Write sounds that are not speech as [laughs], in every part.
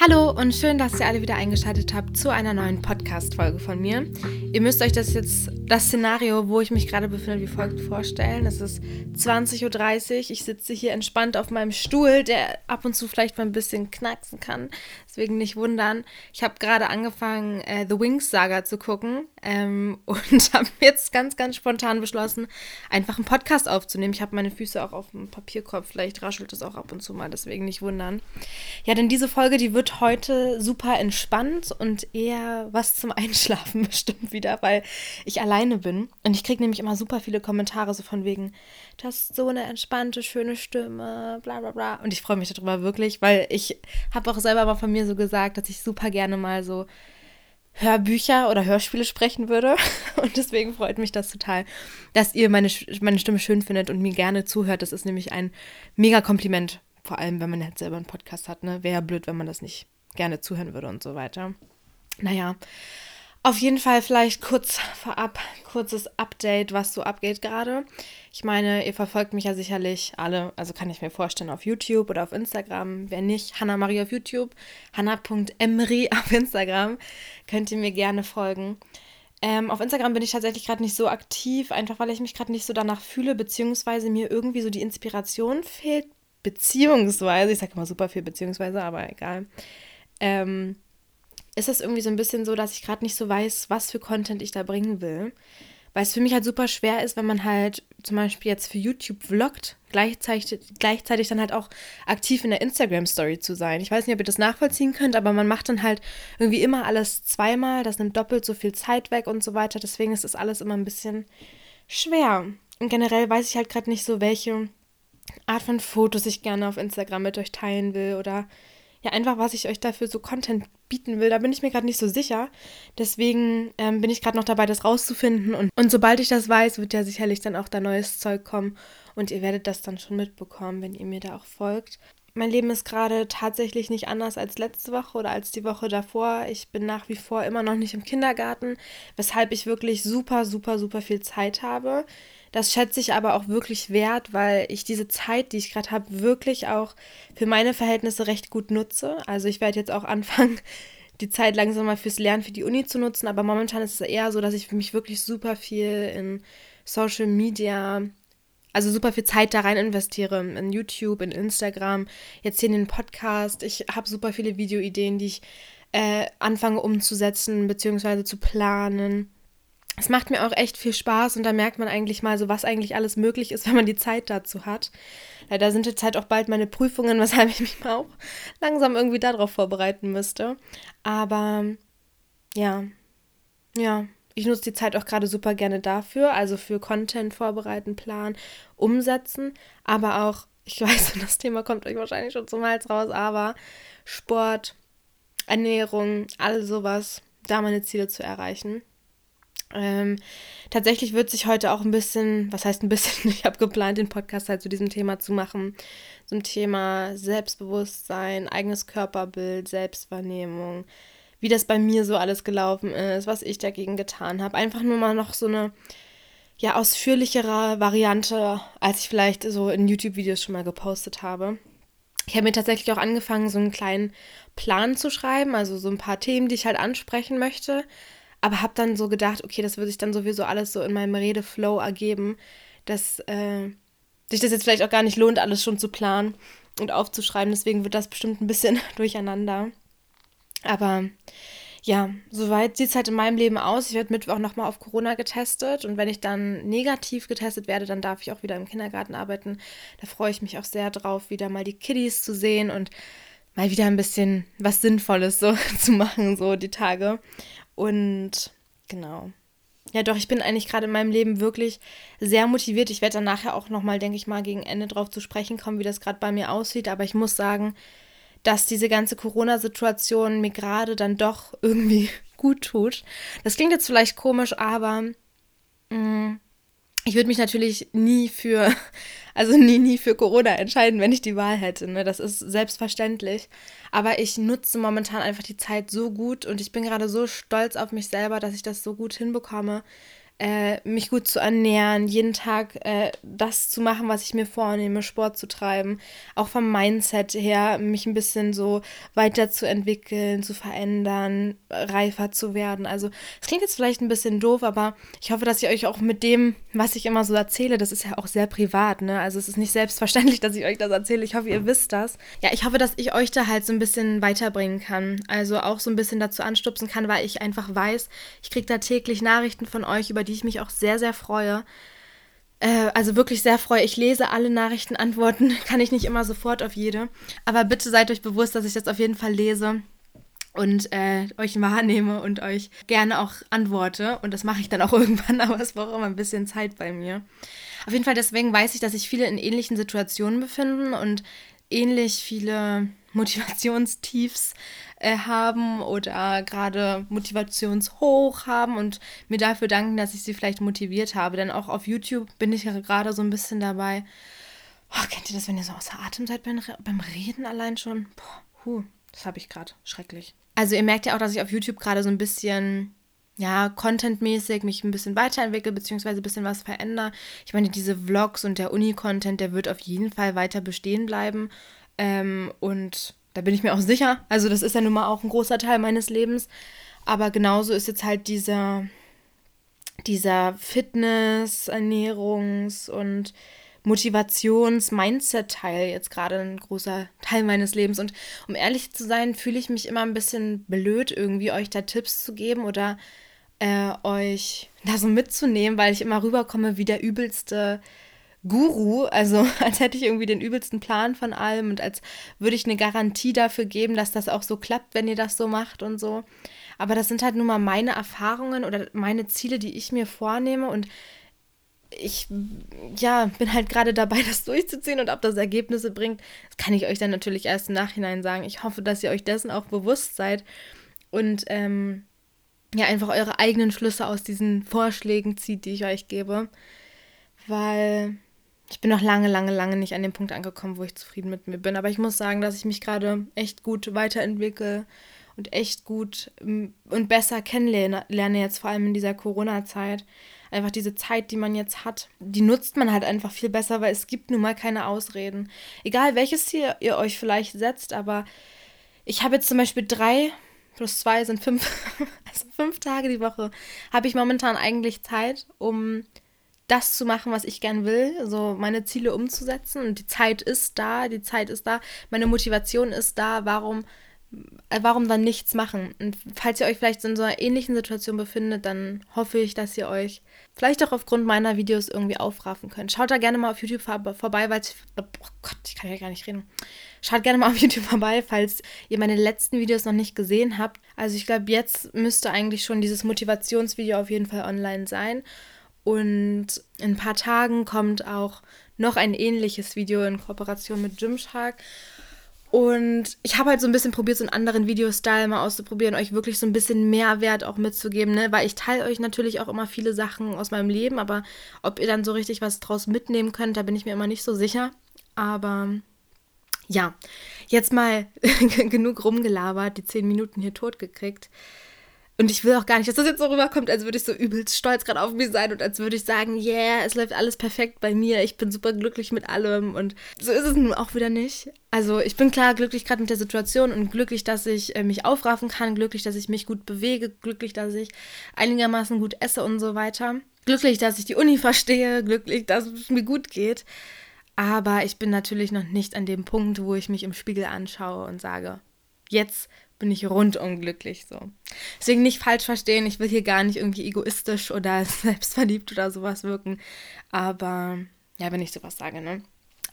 Hallo und schön, dass ihr alle wieder eingeschaltet habt zu einer neuen Podcast-Folge von mir. Ihr müsst euch das jetzt, das Szenario, wo ich mich gerade befinde, wie folgt vorstellen. Es ist 20.30 Uhr. Ich sitze hier entspannt auf meinem Stuhl, der ab und zu vielleicht mal ein bisschen knacksen kann. Deswegen nicht wundern. Ich habe gerade angefangen, äh, The Wings Saga zu gucken ähm, [laughs] und habe jetzt ganz, ganz spontan beschlossen, einfach einen Podcast aufzunehmen. Ich habe meine Füße auch auf dem Papierkorb. Vielleicht raschelt es auch ab und zu mal, deswegen nicht wundern. Ja, denn diese Folge, die wird heute super entspannt und eher was zum Einschlafen [laughs] bestimmt wieder, weil ich alleine bin. Und ich kriege nämlich immer super viele Kommentare so von wegen, du hast so eine entspannte, schöne Stimme, bla bla bla. Und ich freue mich darüber wirklich, weil ich habe auch selber mal von mir so gesagt, dass ich super gerne mal so Hörbücher oder Hörspiele sprechen würde. [laughs] Und deswegen freut mich das total, dass ihr meine, meine Stimme schön findet und mir gerne zuhört. Das ist nämlich ein mega Kompliment vor allem, wenn man jetzt selber einen Podcast hat, ne? Wäre ja blöd, wenn man das nicht gerne zuhören würde und so weiter. Naja, auf jeden Fall vielleicht kurz vorab, kurzes Update, was so abgeht gerade. Ich meine, ihr verfolgt mich ja sicherlich alle, also kann ich mir vorstellen, auf YouTube oder auf Instagram. Wer nicht, Hanna Marie auf YouTube, hanna.emri [laughs] auf Instagram, könnt ihr mir gerne folgen. Ähm, auf Instagram bin ich tatsächlich gerade nicht so aktiv, einfach weil ich mich gerade nicht so danach fühle, beziehungsweise mir irgendwie so die Inspiration fehlt, beziehungsweise, ich sage immer super viel beziehungsweise, aber egal, ähm, ist es irgendwie so ein bisschen so, dass ich gerade nicht so weiß, was für Content ich da bringen will. Weil es für mich halt super schwer ist, wenn man halt zum Beispiel jetzt für YouTube vloggt, gleichzeitig, gleichzeitig dann halt auch aktiv in der Instagram-Story zu sein. Ich weiß nicht, ob ihr das nachvollziehen könnt, aber man macht dann halt irgendwie immer alles zweimal, das nimmt doppelt so viel Zeit weg und so weiter. Deswegen ist das alles immer ein bisschen schwer. Und generell weiß ich halt gerade nicht so, welche Art von Fotos ich gerne auf Instagram mit euch teilen will oder ja, einfach, was ich euch dafür so Content bieten will. Da bin ich mir gerade nicht so sicher. Deswegen ähm, bin ich gerade noch dabei, das rauszufinden. Und, und sobald ich das weiß, wird ja sicherlich dann auch da neues Zeug kommen. Und ihr werdet das dann schon mitbekommen, wenn ihr mir da auch folgt. Mein Leben ist gerade tatsächlich nicht anders als letzte Woche oder als die Woche davor. Ich bin nach wie vor immer noch nicht im Kindergarten, weshalb ich wirklich super, super, super viel Zeit habe. Das schätze ich aber auch wirklich wert, weil ich diese Zeit, die ich gerade habe, wirklich auch für meine Verhältnisse recht gut nutze. Also ich werde jetzt auch anfangen, [laughs] die Zeit langsam mal fürs Lernen für die Uni zu nutzen, aber momentan ist es eher so, dass ich für mich wirklich super viel in Social Media, also super viel Zeit da rein investiere, in YouTube, in Instagram, jetzt hier in den Podcast. Ich habe super viele Videoideen, die ich äh, anfange umzusetzen bzw. zu planen es macht mir auch echt viel Spaß und da merkt man eigentlich mal so, was eigentlich alles möglich ist, [laughs] wenn man die Zeit dazu hat. Leider sind jetzt halt auch bald meine Prüfungen, [laughs] weshalb ich mich mal auch langsam irgendwie darauf vorbereiten müsste. Aber ja, ja, ich nutze die Zeit auch gerade super gerne dafür, also für Content vorbereiten, planen, umsetzen, aber auch, ich [laughs] weiß, das Thema kommt euch wahrscheinlich schon zum Hals raus, aber Sport, Ernährung, all sowas, da meine Ziele zu erreichen. Ähm, tatsächlich wird sich heute auch ein bisschen, was heißt ein bisschen, [laughs] ich habe geplant, den Podcast halt zu diesem Thema zu machen. Zum Thema Selbstbewusstsein, eigenes Körperbild, Selbstwahrnehmung, wie das bei mir so alles gelaufen ist, was ich dagegen getan habe. Einfach nur mal noch so eine ja, ausführlichere Variante, als ich vielleicht so in YouTube-Videos schon mal gepostet habe. Ich habe mir tatsächlich auch angefangen, so einen kleinen Plan zu schreiben, also so ein paar Themen, die ich halt ansprechen möchte aber habe dann so gedacht, okay, das würde sich dann sowieso alles so in meinem Redeflow ergeben, dass äh, sich das jetzt vielleicht auch gar nicht lohnt, alles schon zu planen und aufzuschreiben. Deswegen wird das bestimmt ein bisschen [laughs] durcheinander. Aber ja, soweit sieht es halt in meinem Leben aus. Ich werde Mittwoch nochmal auf Corona getestet und wenn ich dann negativ getestet werde, dann darf ich auch wieder im Kindergarten arbeiten. Da freue ich mich auch sehr drauf, wieder mal die Kiddies zu sehen und mal wieder ein bisschen was Sinnvolles so [laughs] zu machen, so die Tage. Und genau. Ja, doch, ich bin eigentlich gerade in meinem Leben wirklich sehr motiviert. Ich werde dann nachher auch nochmal, denke ich mal, gegen Ende drauf zu sprechen kommen, wie das gerade bei mir aussieht. Aber ich muss sagen, dass diese ganze Corona-Situation mir gerade dann doch irgendwie [laughs] gut tut. Das klingt jetzt vielleicht komisch, aber mh, mm, ich würde mich natürlich nie für, [laughs] also nie, nie für Corona entscheiden, wenn ich die Wahl hätte. Ne? Das ist selbstverständlich. Aber ich nutze momentan einfach die Zeit so gut und ich bin gerade so stolz auf mich selber, dass ich das so gut hinbekomme, äh, mich gut zu ernähren, jeden Tag äh, das zu machen, was ich mir vornehme, Sport zu treiben, auch vom Mindset her, mich ein bisschen so weiterzuentwickeln, zu verändern, reifer zu werden. Also es klingt jetzt vielleicht ein bisschen doof, aber ich hoffe, dass ich euch auch mit dem, was ich immer so erzähle, das ist ja auch sehr privat, ne? Also es ist nicht selbstverständlich, [laughs] dass ich euch das erzähle. Ich hoffe, ihr wisst das. Ja, ich hoffe, dass ich euch da halt so ein bisschen weiterbringen kann. Also auch so ein bisschen dazu anstupsen kann, weil ich einfach weiß, ich kriege da täglich Nachrichten von euch über die ich mich auch sehr, sehr freue. Äh, also wirklich sehr freue. Ich lese alle Nachrichten, Antworten, [laughs] kann ich nicht immer sofort auf jede. Aber bitte seid euch bewusst, dass ich das auf jeden Fall lese und äh, euch wahrnehme und euch gerne auch antworte. Und das mache ich dann auch [laughs] irgendwann, aber es braucht immer ein bisschen Zeit bei mir. Auf jeden Fall deswegen weiß ich, dass sich viele in ähnlichen Situationen befinden und ähnlich viele [laughs] Motivationstiefs äh, haben oder gerade Motivationshoch haben und mir dafür danken, dass ich sie vielleicht motiviert habe. Denn auch auf YouTube bin ich ja gerade so ein bisschen dabei. Oh, kennt ihr das, wenn ihr so außer Atem seid beim, beim Reden allein schon? Huh, das habe ich gerade. Schrecklich. Also ihr merkt ja auch, dass ich auf YouTube gerade so ein bisschen ja, contentmäßig mich ein bisschen weiterentwickle, beziehungsweise ein bisschen was verändere. Ich meine, diese Vlogs und der Uni-Content, der wird auf jeden Fall weiter bestehen bleiben. Ähm, und da bin ich mir auch sicher. Also, das ist ja nun mal auch ein großer Teil meines Lebens. Aber genauso ist jetzt halt dieser, dieser Fitness-, Ernährungs- und Motivations-Mindset-Teil jetzt gerade ein großer Teil meines Lebens. Und um ehrlich zu sein, fühle ich mich immer ein bisschen blöd, irgendwie euch da Tipps zu geben oder äh, euch da so mitzunehmen, weil ich immer rüberkomme wie der übelste Guru, also [laughs] als hätte ich irgendwie den übelsten Plan von allem und als würde ich eine Garantie dafür geben, dass das auch so klappt, wenn ihr das so macht und so. Aber das sind halt nun mal meine Erfahrungen oder meine Ziele, die ich mir vornehme und ich ja, bin halt gerade dabei, [laughs] das durchzuziehen und ob das Ergebnisse bringt, das kann ich euch dann natürlich erst im Nachhinein sagen. Ich hoffe, dass ihr euch dessen auch bewusst seid und ähm, ja, einfach eure eigenen Schlüsse aus diesen Vorschlägen zieht, die ich euch gebe. Weil ich bin noch lange, lange, lange nicht an dem Punkt angekommen, wo ich zufrieden mit mir bin. Aber ich muss sagen, dass ich mich gerade echt gut weiterentwickle und echt gut mm, und besser kennenlerne, jetzt vor allem in dieser Corona-Zeit. Einfach diese Zeit, die man jetzt hat, die nutzt man halt einfach viel besser, weil es gibt nun mal keine Ausreden. Egal welches Ziel ihr euch vielleicht setzt, aber ich habe jetzt zum Beispiel drei plus zwei sind fünf, [laughs] also fünf Tage die Woche, habe ich momentan eigentlich Zeit, um das zu machen, was ich gern will, so meine Ziele umzusetzen. Und die Zeit ist da, die Zeit ist da, meine Motivation ist da. Warum, äh, warum dann nichts machen? Und falls ihr euch vielleicht in so einer ähnlichen Situation befindet, dann hoffe ich, dass ihr euch vielleicht auch aufgrund meiner Videos irgendwie aufraffen könnt. Schaut da gerne mal auf YouTube vorbei, weil oh Gott, ich kann ja gar nicht reden. Schaut gerne mal auf [laughs] YouTube vorbei, falls ihr meine letzten Videos noch nicht gesehen habt. Also ich glaube, jetzt müsste eigentlich schon dieses Motivationsvideo auf jeden Fall online sein. Und in ein paar Tagen kommt auch noch ein ähnliches Video in Kooperation mit Gymshark. Und ich habe halt so ein bisschen probiert, so einen anderen Videostyle mal auszuprobieren, euch wirklich so ein bisschen Mehrwert auch mitzugeben, ne? Weil ich teile euch natürlich auch immer viele Sachen aus meinem Leben, aber ob ihr dann so richtig was draus mitnehmen könnt, da bin ich mir immer nicht so sicher. Aber ja, jetzt mal [laughs] genug rumgelabert, die zehn Minuten hier tot gekriegt. Und ich will auch gar nicht, dass das jetzt so rüberkommt, als würde ich so übelst stolz gerade auf mich sein und als würde ich sagen, yeah, es läuft alles perfekt bei mir, ich bin super glücklich mit allem und so ist es nun auch wieder nicht. Also ich bin klar glücklich gerade mit der Situation und glücklich, dass ich äh, mich aufraffen kann, glücklich, dass ich mich gut bewege, glücklich, dass ich einigermaßen gut esse und so weiter. Glücklich, dass ich die Uni verstehe, glücklich, dass es mir gut geht. Aber ich bin natürlich noch nicht an dem Punkt, wo ich mich im Spiegel anschaue und sage, jetzt bin ich rundum glücklich so. Deswegen nicht falsch verstehen, ich will hier gar nicht irgendwie egoistisch oder [laughs] selbstverliebt oder sowas wirken. Aber ja, wenn ich sowas sage, ne?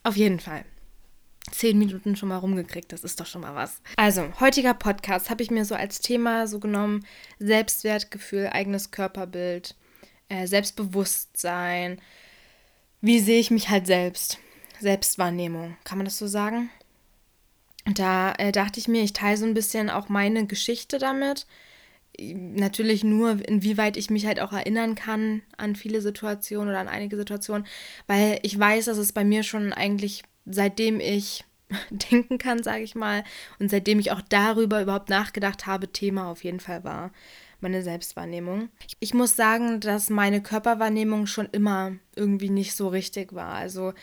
Auf jeden Fall. Zehn Minuten schon mal rumgekriegt, das ist doch schon mal was. Also, heutiger Podcast habe ich mir so als Thema so genommen: Selbstwertgefühl, eigenes Körperbild, äh, Selbstbewusstsein. Wie sehe ich mich halt selbst? Selbstwahrnehmung, kann man das so sagen? Da äh, dachte ich mir, ich teile so ein bisschen auch meine Geschichte damit. Natürlich nur, inwieweit ich mich halt auch erinnern kann an viele Situationen oder an einige Situationen, weil ich weiß, dass es bei mir schon eigentlich seitdem ich [laughs] denken kann, sage ich mal, und seitdem ich auch darüber überhaupt nachgedacht habe, Thema auf jeden Fall war. meine Selbstwahrnehmung. Ich muss sagen, dass meine Körperwahrnehmung schon immer irgendwie nicht so richtig war. Also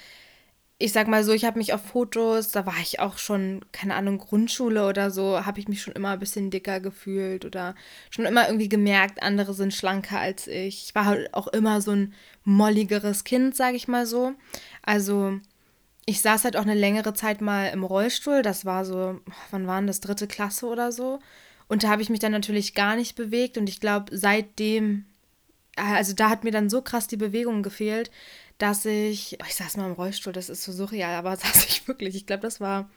ich sag mal so, ich habe mich auf Fotos, da war ich auch schon, keine Ahnung, Grundschule oder so, habe ich mich schon immer ein bisschen dicker gefühlt oder schon immer irgendwie gemerkt, andere sind schlanker als ich. Ich war halt auch immer so ein molligeres Kind, sage ich mal so. Also ich saß halt auch eine längere Zeit mal im Rollstuhl, das war so, wann waren das, dritte Klasse oder so. Und da habe ich mich dann natürlich gar nicht bewegt und ich glaube, seitdem, also da hat mir dann so krass die Bewegung gefehlt, dass ich, ich saß mal im Rollstuhl, das ist so surreal, aber [laughs] saß ich wirklich, ich glaube, das war,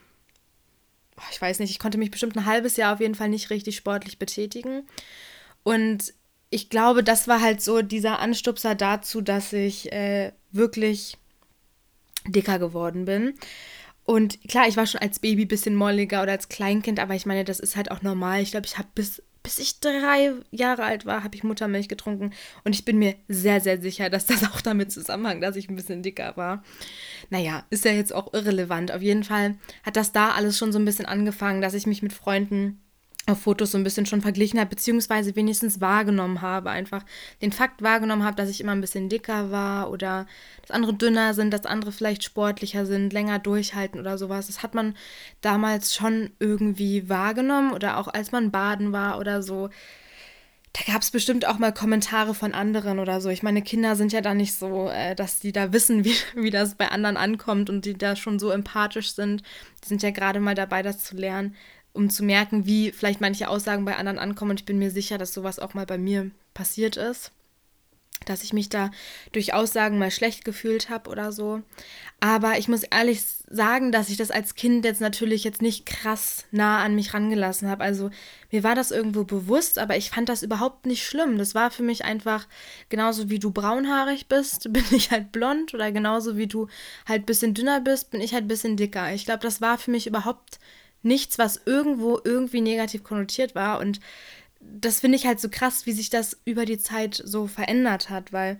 ich weiß nicht, ich konnte mich bestimmt ein halbes Jahr auf jeden Fall nicht richtig sportlich betätigen. Und ich glaube, das war halt so dieser Anstupser dazu, dass ich äh, wirklich dicker geworden bin. Und klar, ich war schon als Baby ein bisschen molliger oder als Kleinkind, aber ich meine, das ist halt auch normal. Ich glaube, ich habe bis bis ich drei Jahre alt war, habe ich Muttermilch getrunken. Und ich bin mir sehr, sehr sicher, dass das auch damit zusammenhängt, dass ich ein bisschen dicker war. Naja, ist ja jetzt auch irrelevant. Auf jeden Fall hat das da alles schon so ein bisschen angefangen, dass ich mich mit Freunden auf Fotos so ein bisschen schon verglichen habe, beziehungsweise wenigstens wahrgenommen habe, einfach den Fakt wahrgenommen habe, dass ich immer ein bisschen dicker war oder dass andere dünner sind, dass andere vielleicht sportlicher sind, länger durchhalten oder sowas. Das hat man damals schon irgendwie wahrgenommen oder auch als man baden war oder so. Da gab es bestimmt auch mal Kommentare von anderen oder so. Ich meine, Kinder sind ja da nicht so, äh, dass die da wissen, [laughs] wie, wie das bei anderen ankommt und die da schon so empathisch sind. Die sind ja gerade mal dabei, das zu lernen um zu merken, wie vielleicht manche Aussagen bei anderen ankommen. Und ich bin mir sicher, dass sowas auch mal bei mir passiert ist. Dass ich mich da durch Aussagen mal schlecht gefühlt habe oder so. Aber ich muss ehrlich sagen, dass ich das als Kind jetzt natürlich jetzt nicht krass nah an mich rangelassen habe. Also mir war das irgendwo bewusst, aber ich fand das überhaupt nicht schlimm. Das war für mich einfach genauso wie du braunhaarig bist, [laughs] bin ich halt blond oder genauso wie du halt ein bisschen dünner bist, bin ich halt ein bisschen dicker. Ich glaube, das war für mich überhaupt nichts, was irgendwo irgendwie negativ konnotiert war. Und das finde ich halt so krass, wie sich das über die Zeit so verändert hat, weil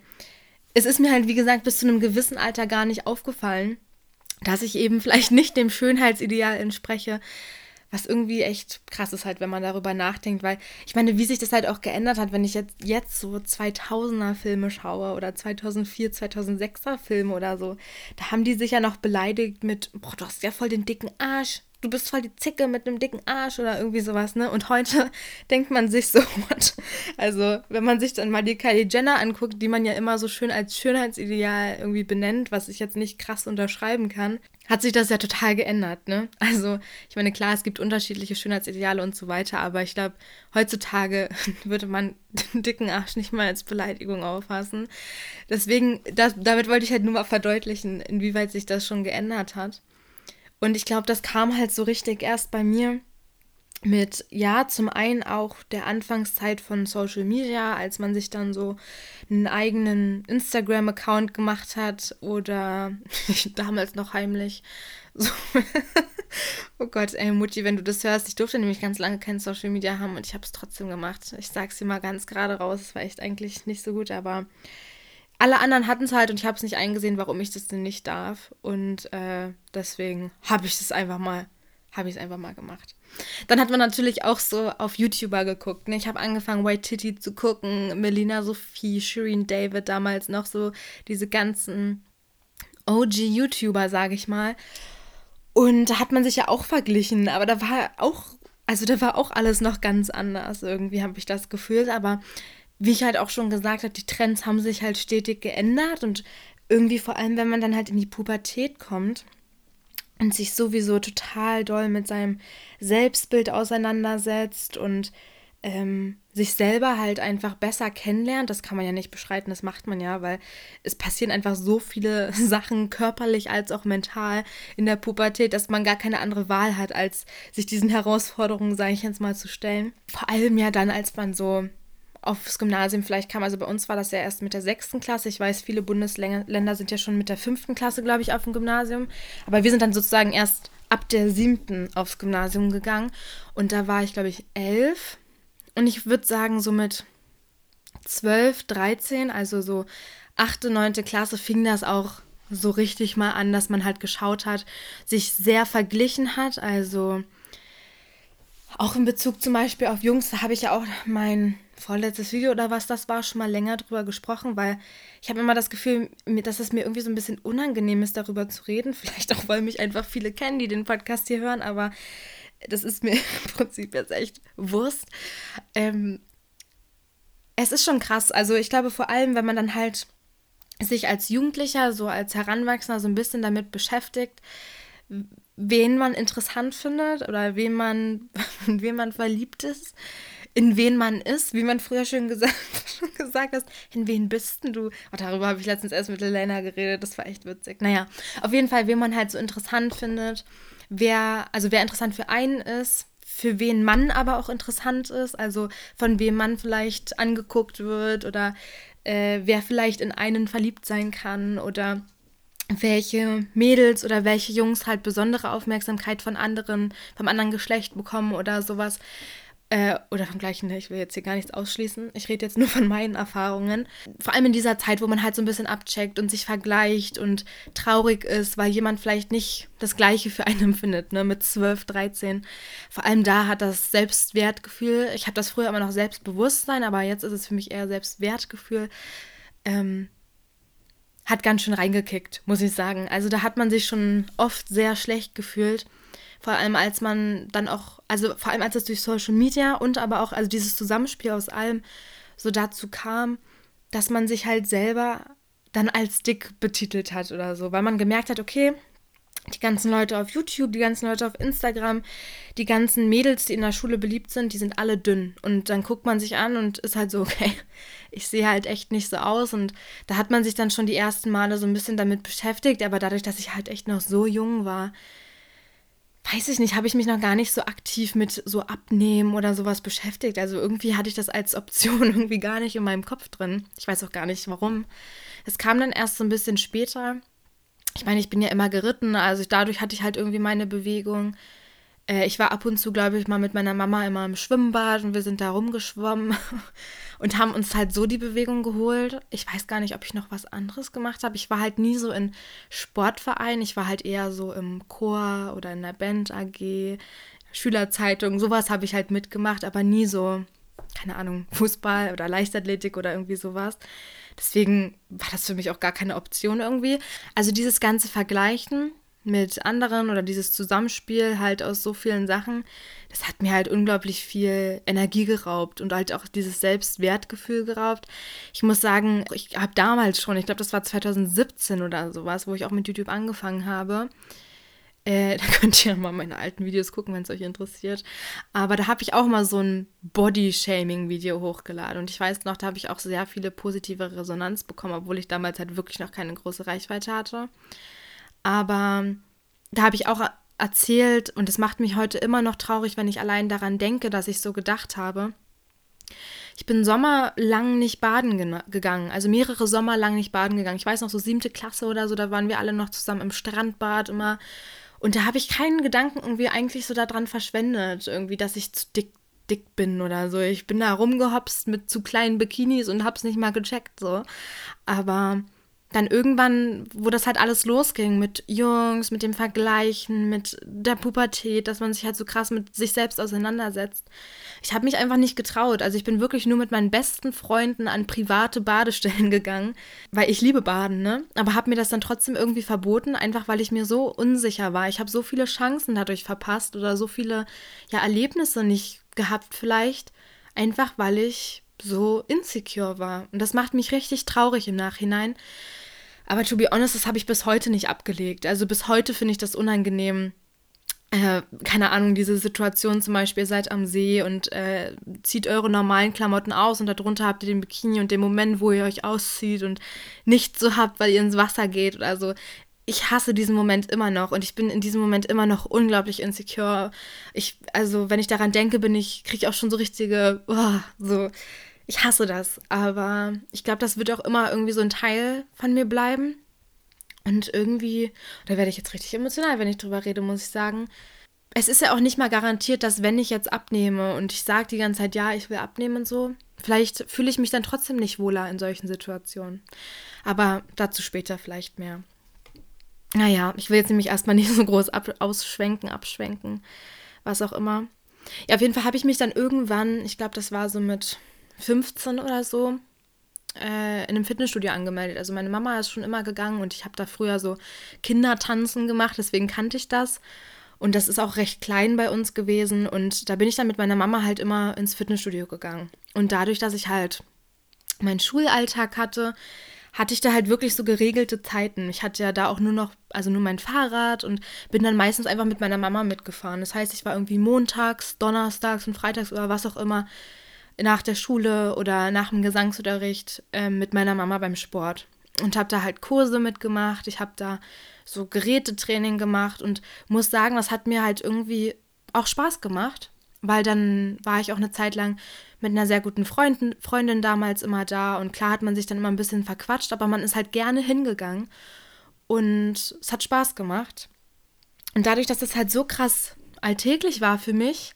es ist mir halt, wie gesagt, bis zu einem gewissen Alter gar nicht aufgefallen, dass ich eben [laughs] vielleicht nicht dem Schönheitsideal entspreche, was irgendwie echt krass ist halt, wenn man darüber nachdenkt, weil ich meine, wie sich das halt auch geändert hat, wenn ich jetzt, jetzt so 2000er Filme schaue oder 2004, 2006er Filme oder so, da haben die sich ja noch beleidigt mit, boah, du hast ja voll den dicken Arsch, du bist voll die Zicke mit einem dicken Arsch oder irgendwie sowas, ne? Und heute [laughs] denkt man sich so, [laughs] what? Also, wenn man sich dann mal die Kylie Jenner anguckt, die man ja immer so schön als Schönheitsideal irgendwie benennt, was ich jetzt nicht krass unterschreiben kann, hat sich das ja total geändert, ne? Also, ich meine, klar, es gibt unterschiedliche Schönheitsideale und so weiter, aber ich glaube, heutzutage [laughs] würde man den dicken Arsch nicht mal als Beleidigung auffassen. Deswegen, das, damit wollte ich halt nur mal verdeutlichen, inwieweit sich das schon geändert hat. Und ich glaube, das kam halt so richtig erst bei mir mit, ja, zum einen auch der Anfangszeit von Social Media, als man sich dann so einen eigenen Instagram-Account gemacht hat oder [laughs] damals noch heimlich. [laughs] So. oh Gott, ey, Mutti, wenn du das hörst, ich durfte nämlich ganz lange kein Social Media haben und ich habe es trotzdem gemacht. Ich sag's dir mal ganz gerade raus, es war echt eigentlich nicht so gut, aber alle anderen hatten es halt und ich habe es nicht eingesehen, warum ich das denn nicht darf. Und äh, deswegen habe ich das einfach mal, habe ich es einfach mal gemacht. Dann hat man natürlich auch so auf YouTuber geguckt. Ne? Ich habe angefangen, White Titty zu gucken, Melina Sophie, Shireen David, damals noch so diese ganzen OG-YouTuber, sage ich mal. Und da hat man sich ja auch verglichen, aber da war auch, also da war auch alles noch ganz anders. Irgendwie habe ich das gefühlt, aber wie ich halt auch schon gesagt habe, die Trends haben sich halt stetig geändert und irgendwie vor allem, wenn man dann halt in die Pubertät kommt und sich sowieso total doll mit seinem Selbstbild auseinandersetzt und ähm, sich selber halt einfach besser kennenlernt. Das kann man ja nicht beschreiten, das macht man ja, weil es passieren einfach so viele [laughs] Sachen, körperlich als auch mental in der Pubertät, dass man gar keine andere Wahl hat, als sich diesen Herausforderungen, sage ich jetzt mal, zu stellen. Vor allem ja dann, als man so aufs Gymnasium vielleicht kam. Also bei uns war das ja erst mit der sechsten Klasse. Ich weiß, viele Bundesländer sind ja schon mit der fünften Klasse, glaube ich, auf dem Gymnasium. Aber wir sind dann sozusagen erst ab der siebten aufs Gymnasium gegangen. Und da war ich, glaube ich, elf. Und ich würde sagen, so mit zwölf, dreizehn, also so achte, neunte Klasse, fing das auch so richtig mal an, dass man halt geschaut hat, sich sehr verglichen hat. Also auch in Bezug zum Beispiel auf Jungs, da habe ich ja auch mein vorletztes Video oder was das war, schon mal länger drüber gesprochen, weil ich habe immer das Gefühl, dass es mir irgendwie so ein bisschen unangenehm ist, darüber zu reden. [laughs] Vielleicht auch, weil mich einfach viele kennen, die den Podcast hier hören, aber das ist mir [laughs] im Prinzip jetzt echt Wurst. Ähm, es ist schon krass. Also ich glaube vor allem, wenn man dann halt sich als Jugendlicher, so als Heranwachsender so ein bisschen damit beschäftigt, wen man interessant findet oder wen man, [laughs] wen man verliebt ist, in wen man ist, wie man früher schön gesagt, [laughs] schon gesagt hat, in wen bist denn du? Oh, darüber habe ich letztens erst mit Elena geredet, das war echt witzig. Naja, auf jeden Fall, wen man halt so interessant findet, wer, also wer interessant für einen ist, für wen man aber auch interessant ist, also von wem man vielleicht angeguckt wird oder äh, wer vielleicht in einen verliebt sein kann oder welche Mädels oder welche Jungs halt besondere Aufmerksamkeit von anderen, vom anderen Geschlecht bekommen oder sowas. Äh, oder vom gleichen, ich will jetzt hier gar nichts ausschließen. Ich rede jetzt nur von meinen Erfahrungen. Vor allem in dieser Zeit, wo man halt so ein bisschen abcheckt und sich vergleicht und traurig ist, weil jemand vielleicht nicht das Gleiche für einen [laughs] empfindet, ne, mit 12, 13. Vor allem da hat das Selbstwertgefühl, ich habe das früher immer noch Selbstbewusstsein, aber jetzt ist es für mich eher Selbstwertgefühl, ähm, hat ganz schön reingekickt, muss ich sagen. Also da hat man sich schon oft sehr schlecht gefühlt. Vor allem als man dann auch, also vor allem als es durch Social Media und aber auch, also dieses Zusammenspiel aus allem so dazu kam, dass man sich halt selber dann als dick betitelt hat oder so, weil man gemerkt hat, okay, die ganzen Leute auf YouTube, die ganzen Leute auf Instagram, die ganzen Mädels, die in der Schule beliebt sind, die sind alle dünn. Und dann guckt man sich an und ist halt so, [laughs] okay, ich sehe halt echt nicht so aus. Und da hat man sich dann schon die ersten Male so ein bisschen damit beschäftigt. Aber dadurch, dass ich halt echt noch so jung war, weiß ich nicht, habe ich mich noch gar nicht so aktiv mit so Abnehmen oder sowas beschäftigt. Also irgendwie hatte ich das als Option [laughs] irgendwie gar nicht in meinem Kopf drin. Ich weiß auch gar nicht warum. Es kam dann erst so ein bisschen später ich meine, ich bin ja immer geritten, also dadurch hatte ich halt irgendwie meine Bewegung. Äh, ich war ab und zu, glaube ich, mal mit meiner Mama immer im Schwimmbad und wir sind da rumgeschwommen [laughs] und haben uns halt so die Bewegung geholt. Ich weiß gar nicht, ob ich noch was anderes gemacht habe. Ich war halt nie so in Sportvereinen, ich war halt eher so im Chor oder in der Band AG, Schülerzeitung, sowas habe ich halt mitgemacht, aber nie so, keine Ahnung, Fußball oder Leichtathletik oder irgendwie sowas. Deswegen war das für mich auch gar keine Option irgendwie. Also dieses ganze Vergleichen mit anderen oder dieses Zusammenspiel halt aus so vielen Sachen, das hat mir halt unglaublich viel Energie geraubt und halt auch dieses Selbstwertgefühl geraubt. Ich muss sagen, ich habe damals schon, ich glaube, das war 2017 oder sowas, wo ich auch mit YouTube angefangen habe, äh, [laughs] da könnt ihr mal meine alten Videos gucken, wenn es euch interessiert. Aber da habe ich auch mal so ein Body-Shaming-Video hochgeladen. Und ich weiß noch, da habe ich auch sehr viele positive Resonanz bekommen, obwohl ich damals halt wirklich noch keine große Reichweite hatte. Aber da habe ich auch erzählt, und es macht mich heute immer noch traurig, wenn ich allein daran denke, dass ich so gedacht habe. Ich bin sommerlang nicht baden gegangen, also mehrere Sommer lang nicht baden gegangen. Ich weiß noch, so siebte Klasse oder so, da waren wir alle noch zusammen im Strandbad immer und da habe ich keinen Gedanken irgendwie eigentlich so daran verschwendet, irgendwie, dass ich zu dick, dick bin oder so. Ich bin da rumgehopst mit zu kleinen Bikinis und hab's nicht mal gecheckt, so. Aber dann irgendwann, wo das halt alles losging mit Jungs, mit dem Vergleichen, mit der Pubertät, dass man sich halt so krass mit sich selbst auseinandersetzt. Ich habe mich einfach nicht getraut. Also ich bin wirklich nur mit meinen besten Freunden an private Badestellen [laughs] gegangen, weil ich liebe Baden, ne? Aber habe mir das dann trotzdem irgendwie verboten, einfach weil ich mir so unsicher war. Ich habe so viele Chancen dadurch verpasst oder so viele ja Erlebnisse nicht gehabt vielleicht, einfach weil ich so insecure war. Und das macht mich richtig traurig im Nachhinein, aber to be honest, das habe ich bis heute nicht abgelegt. Also bis heute finde ich das unangenehm. Äh, keine Ahnung, diese Situation zum Beispiel, ihr seid am See und äh, zieht eure normalen Klamotten aus und darunter habt ihr den Bikini und den Moment, wo ihr euch auszieht und nichts so habt, weil ihr ins Wasser geht oder so. Ich hasse diesen Moment immer noch und ich bin in diesem Moment immer noch unglaublich insecure. Ich, also, wenn ich daran denke, bin ich, kriege ich auch schon so richtige, oh, so ich hasse das, aber ich glaube, das wird auch immer irgendwie so ein Teil von mir bleiben. Und irgendwie, da werde ich jetzt richtig emotional, wenn ich drüber rede, muss ich sagen. Es ist ja auch nicht mal garantiert, dass wenn ich jetzt abnehme und ich sage die ganze Zeit, ja, ich will abnehmen und so, vielleicht fühle ich mich dann trotzdem nicht wohler in solchen Situationen. Aber dazu später vielleicht mehr. Naja, ich will jetzt nämlich erstmal [laughs] nicht so groß ab ausschwenken, abschwenken, was auch immer. Ja, auf jeden Fall habe ich mich dann irgendwann, ich glaube, das war so mit 15 oder so, äh, in einem Fitnessstudio angemeldet. Also meine Mama ist schon immer gegangen und ich habe da früher so Kindertanzen gemacht, deswegen kannte ich das. Und das ist auch recht klein bei uns gewesen. Und da bin ich dann mit meiner Mama halt immer ins Fitnessstudio gegangen. Und dadurch, dass ich halt meinen Schulalltag hatte, hatte ich da halt wirklich so geregelte Zeiten. Ich hatte ja da auch nur noch, also nur mein Fahrrad und bin dann meistens einfach mit meiner Mama mitgefahren. Das heißt, ich war irgendwie montags, donnerstags und freitags oder was auch immer nach der Schule oder nach dem Gesangsunterricht äh, mit meiner Mama beim Sport und habe da halt Kurse mitgemacht. Ich habe da so Gerätetraining gemacht und muss sagen, das hat mir halt irgendwie auch Spaß gemacht, weil dann war ich auch eine Zeit lang mit einer sehr guten Freundin, Freundin damals immer da und klar hat man sich dann immer ein bisschen verquatscht, aber man ist halt gerne hingegangen und es hat Spaß gemacht. Und dadurch, dass das halt so krass alltäglich war für mich,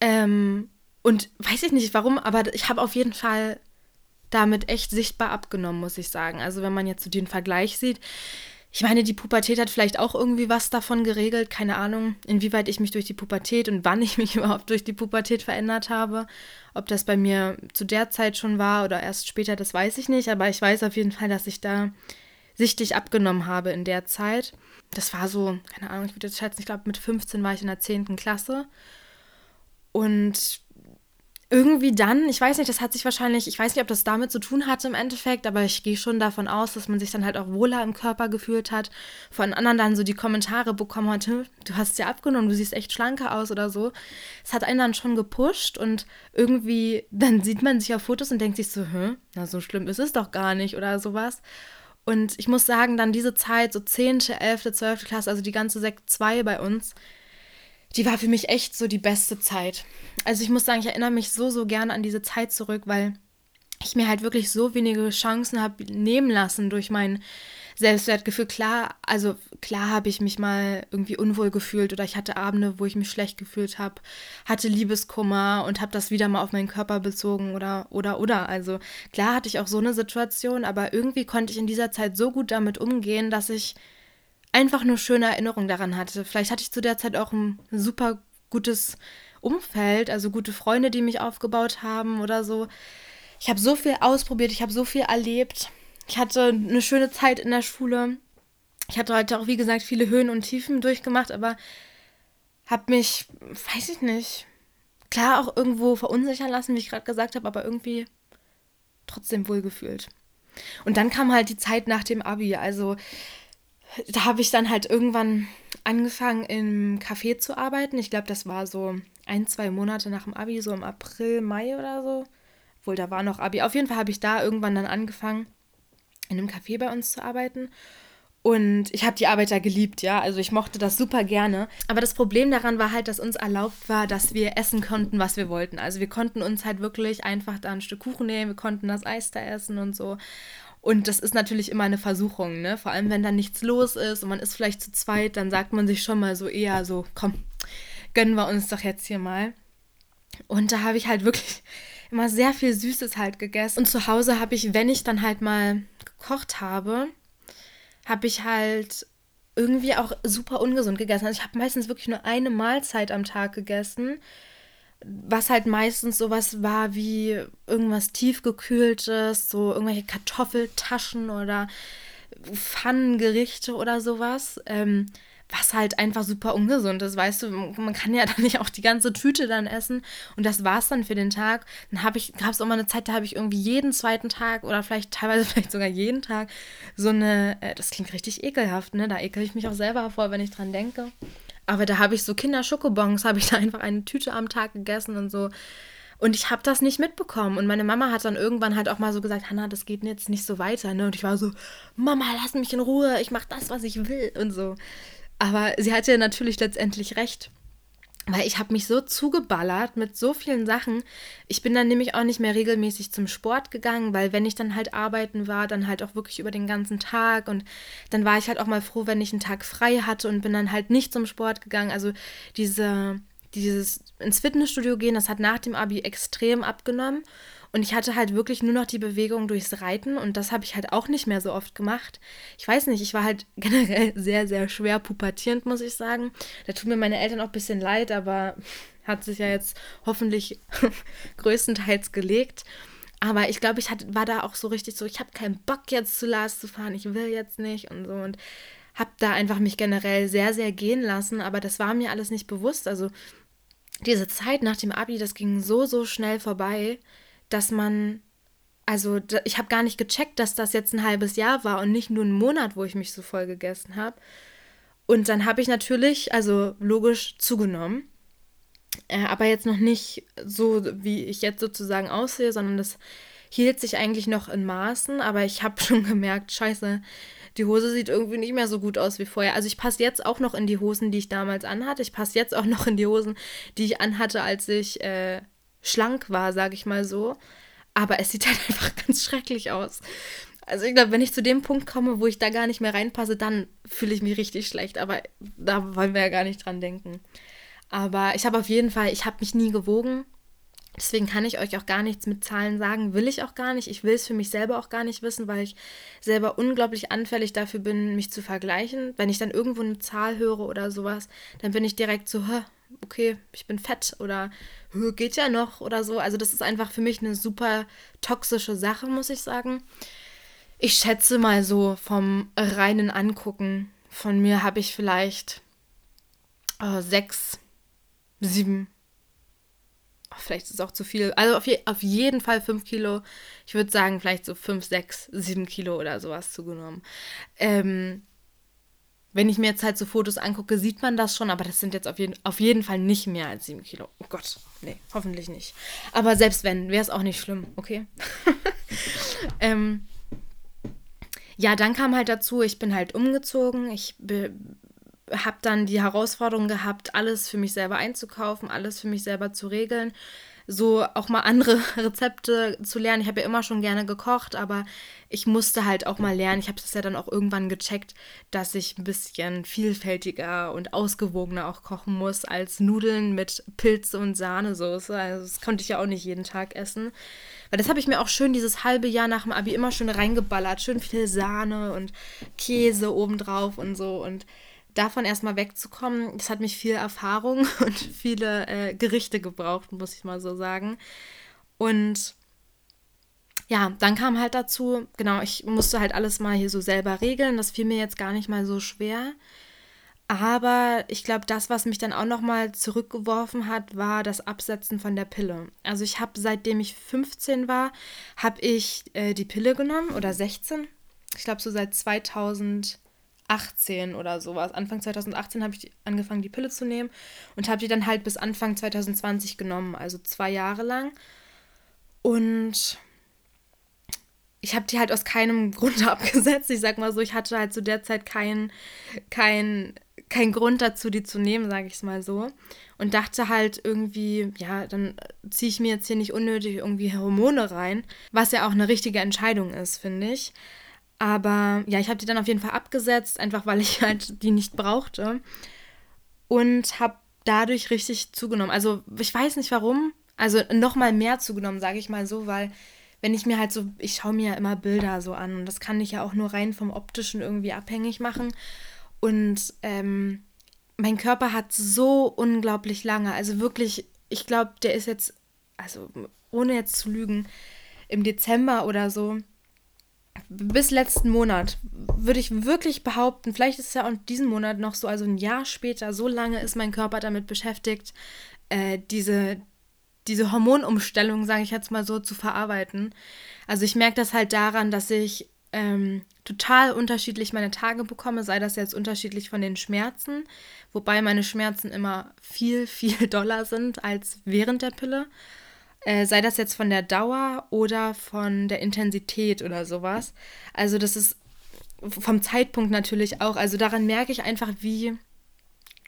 ähm, und weiß ich nicht warum, aber ich habe auf jeden Fall damit echt sichtbar abgenommen, muss ich sagen. Also wenn man jetzt so den Vergleich sieht, ich meine, die Pubertät hat vielleicht auch irgendwie was davon geregelt. Keine Ahnung, inwieweit ich mich durch die Pubertät und wann ich mich [laughs] überhaupt durch die Pubertät verändert habe. Ob das bei mir zu der Zeit schon war oder erst später, das weiß ich nicht. Aber ich weiß auf jeden Fall, dass ich da sichtlich abgenommen habe in der Zeit. Das war so, keine Ahnung, ich würde jetzt schätzen, ich glaube, mit 15 war ich in der 10. Klasse. Und irgendwie dann, ich weiß nicht, das hat sich wahrscheinlich, ich weiß nicht, ob das damit zu tun hatte im Endeffekt, aber ich gehe schon davon aus, dass man sich dann halt auch wohler im Körper gefühlt hat, von anderen dann so die Kommentare bekommen hat, du hast ja abgenommen, du siehst echt schlanker aus oder so. Es hat einen dann schon gepusht und irgendwie, dann sieht man sich auf Fotos und denkt sich so, Hä, na so schlimm ist es doch gar nicht oder sowas. Und ich muss sagen, dann diese Zeit, so 10., 11., 12. Klasse, also die ganze Sekt 2 bei uns, die war für mich echt so die beste Zeit. Also ich muss sagen, ich erinnere mich so, so gerne an diese Zeit zurück, weil ich mir halt wirklich so wenige Chancen habe nehmen lassen durch mein Selbstwertgefühl. Klar, also klar habe ich mich mal irgendwie unwohl gefühlt oder ich hatte Abende, wo ich mich schlecht gefühlt habe, hatte Liebeskummer und habe das wieder mal auf meinen Körper bezogen oder oder oder. Also klar hatte ich auch so eine Situation, aber irgendwie konnte ich in dieser Zeit so gut damit umgehen, dass ich einfach nur schöne Erinnerungen daran hatte. Vielleicht hatte ich zu der Zeit auch ein super gutes Umfeld, also gute Freunde, die mich aufgebaut haben oder so. Ich habe so viel ausprobiert, ich habe so viel erlebt. Ich hatte eine schöne Zeit in der Schule. Ich hatte heute auch, wie gesagt, viele Höhen und Tiefen durchgemacht, aber habe mich, weiß ich nicht, klar auch irgendwo verunsichern lassen, wie ich gerade gesagt habe, aber irgendwie trotzdem wohlgefühlt. Und dann kam halt die Zeit nach dem Abi. Also da habe ich dann halt irgendwann angefangen im Café zu arbeiten. Ich glaube, das war so ein, zwei Monate nach dem Abi, so im April, Mai oder so. Obwohl, da war noch Abi. Auf jeden Fall habe ich da irgendwann dann angefangen, in einem Café bei uns zu arbeiten. Und ich habe die Arbeit da geliebt, ja. Also ich mochte das super gerne. Aber das Problem daran war halt, dass uns erlaubt war, dass wir essen konnten, was wir wollten. Also wir konnten uns halt wirklich einfach da ein Stück Kuchen nehmen, wir konnten das Eis da essen und so. Und das ist natürlich immer eine Versuchung, ne? Vor allem, wenn dann nichts los ist und man ist vielleicht zu zweit, dann sagt man sich schon mal so eher so, komm, gönnen wir uns doch jetzt hier mal. Und da habe ich halt wirklich [laughs] immer sehr viel Süßes halt gegessen. Und zu Hause habe ich, wenn ich dann halt mal gekocht habe, habe ich halt irgendwie auch super ungesund gegessen. Also ich habe meistens wirklich nur eine Mahlzeit am Tag gegessen was halt meistens sowas war wie irgendwas tiefgekühltes, so irgendwelche Kartoffeltaschen oder Pfannengerichte oder sowas. Ähm, was halt einfach super ungesund ist, weißt du, man kann ja [laughs] dann nicht auch die ganze Tüte dann essen und das war's dann für den Tag. Dann habe ich, gab es auch mal eine Zeit, da habe ich irgendwie jeden zweiten Tag oder vielleicht teilweise [laughs] vielleicht sogar jeden Tag so eine, äh, das klingt richtig ekelhaft, ne, da ekel ich mich auch selber hervor, wenn ich dran denke. Aber da habe ich so Kinderschokobons, habe ich da [laughs] einfach eine Tüte am Tag gegessen und so. Und ich habe das nicht mitbekommen. Und meine Mama hat dann irgendwann halt auch mal so gesagt, Hanna, das geht jetzt nicht so weiter. Ne? Und ich war so, Mama, lass mich in Ruhe, ich mache das, was ich will und so. Aber sie hatte natürlich letztendlich recht. Weil ich habe mich so zugeballert mit so vielen Sachen. Ich bin dann nämlich auch nicht mehr regelmäßig zum Sport gegangen, weil wenn ich dann halt arbeiten war, dann halt auch wirklich über den ganzen Tag. Und dann war ich halt auch mal froh, wenn ich einen Tag frei hatte und bin dann halt nicht zum Sport gegangen. Also diese, dieses ins Fitnessstudio gehen, das hat nach dem Abi extrem abgenommen. Und ich hatte halt wirklich nur noch die Bewegung durchs Reiten und das habe ich halt auch nicht mehr so oft gemacht. Ich weiß nicht, ich war halt [laughs] generell sehr, sehr schwer pubertierend, muss ich sagen. Da tut mir meine Eltern auch ein bisschen leid, aber hat sich ja jetzt hoffentlich [laughs] größtenteils gelegt. Aber ich glaube, ich hat, war da auch so richtig so, ich habe keinen Bock jetzt zu Lars zu fahren, ich will jetzt nicht und so. Und habe da einfach mich generell sehr, sehr gehen lassen. Aber das war mir alles nicht bewusst. Also diese Zeit nach dem Abi, das ging so, so schnell vorbei, dass man, also ich habe gar nicht gecheckt, dass das jetzt ein halbes Jahr war und nicht nur ein Monat, wo ich mich so voll gegessen habe. Und dann habe ich natürlich, also logisch, zugenommen. Äh, aber jetzt noch nicht so, wie ich jetzt sozusagen aussehe, sondern das hielt sich eigentlich noch in Maßen. Aber ich habe [laughs] schon gemerkt, scheiße, die Hose sieht irgendwie nicht mehr so gut aus wie vorher. Also ich passe jetzt auch noch in die Hosen, die ich damals anhatte. Ich passe jetzt auch noch in die Hosen, die ich anhatte, als ich äh, schlank war, sage ich mal so. Aber es sieht [laughs] halt einfach ganz schrecklich aus. Also ich glaube, wenn ich zu dem Punkt komme, wo ich da gar nicht mehr reinpasse, dann fühle ich mich richtig schlecht. Aber da wollen wir ja gar nicht dran denken. Aber ich habe auf jeden Fall, ich habe mich nie gewogen. Deswegen kann ich euch auch gar nichts mit Zahlen sagen, will ich auch gar nicht. Ich will es für mich selber auch gar nicht wissen, weil ich selber unglaublich anfällig dafür bin, mich zu vergleichen. Wenn ich dann irgendwo eine Zahl höre oder sowas, dann bin ich direkt so, okay, ich bin fett oder geht ja noch oder so. Also das ist einfach für mich eine super toxische Sache, muss ich sagen. Ich schätze mal so vom reinen Angucken von mir habe ich vielleicht oh, sechs, sieben vielleicht ist es auch zu viel. Also auf, je, auf jeden Fall 5 Kilo. Ich würde sagen, vielleicht so 5, 6, 7 Kilo oder sowas zugenommen. Ähm, wenn ich mir jetzt halt so Fotos angucke, sieht man das schon, aber das sind jetzt auf jeden, auf jeden Fall nicht mehr als 7 Kilo. Oh Gott, nee, hoffentlich nicht. Aber selbst wenn, wäre es auch nicht schlimm, okay? [laughs] ähm, ja, dann kam halt dazu, ich bin halt umgezogen. Ich habe dann die Herausforderung gehabt, alles für mich selber einzukaufen, alles für mich selber zu regeln. So auch mal andere [laughs] Rezepte zu lernen. Ich habe ja immer schon gerne gekocht, aber ich musste halt auch mal lernen. Ich habe es ja dann auch irgendwann gecheckt, dass ich ein bisschen vielfältiger und ausgewogener auch kochen muss als Nudeln mit Pilze und Sahnesoße. Also das konnte ich ja auch nicht jeden Tag essen. Weil das habe ich mir auch schön dieses halbe Jahr nach dem Abi immer schön reingeballert. Schön viel Sahne und Käse obendrauf und so. Und davon erstmal wegzukommen, das hat mich viel Erfahrung [laughs] und viele äh, Gerichte gebraucht, muss ich mal so sagen. Und ja, dann kam halt dazu, genau, ich musste halt alles mal hier so selber regeln. Das fiel mir jetzt gar nicht mal so schwer. Aber ich glaube, das, was mich dann auch nochmal zurückgeworfen hat, war das Absetzen von der Pille. Also ich habe, seitdem ich 15 war, habe ich äh, die Pille genommen oder 16. Ich glaube, so seit 2000. 2018 oder sowas. Anfang 2018 habe ich angefangen, die Pille zu nehmen und habe die dann halt bis Anfang 2020 genommen, also zwei Jahre lang. Und ich habe die halt aus keinem [laughs] Grund abgesetzt. Ich sag mal so, ich hatte halt zu der Zeit keinen kein, kein Grund dazu, die zu nehmen, sage ich es mal so. Und dachte halt irgendwie, ja, dann ziehe ich mir jetzt hier nicht unnötig irgendwie Hormone rein, was ja auch eine richtige Entscheidung ist, finde ich. Aber ja, ich habe die dann auf jeden Fall abgesetzt, einfach weil ich [laughs] halt die nicht brauchte. Und habe dadurch richtig zugenommen. Also ich weiß nicht warum. Also nochmal mehr zugenommen, sage ich mal so, weil wenn ich mir halt so, ich schaue mir ja immer Bilder so an und das kann ich ja auch nur rein vom optischen irgendwie abhängig machen. Und ähm, mein Körper hat so unglaublich lange, also wirklich, ich glaube, der ist jetzt, also ohne jetzt zu lügen, im Dezember oder so bis letzten Monat würde ich wirklich behaupten, vielleicht ist es ja auch diesen Monat noch so, also ein Jahr später, so lange ist mein Körper damit beschäftigt, äh, diese, diese Hormonumstellung, sage ich jetzt mal so, zu verarbeiten. Also ich merke das halt daran, dass ich ähm, total unterschiedlich meine Tage bekomme, sei das jetzt unterschiedlich von den Schmerzen, wobei meine Schmerzen immer viel, [laughs] viel doller sind als während der Pille. Äh, sei das jetzt von der Dauer oder von der Intensität oder sowas. Also das ist vom Zeitpunkt natürlich auch. Also daran merke ich einfach, wie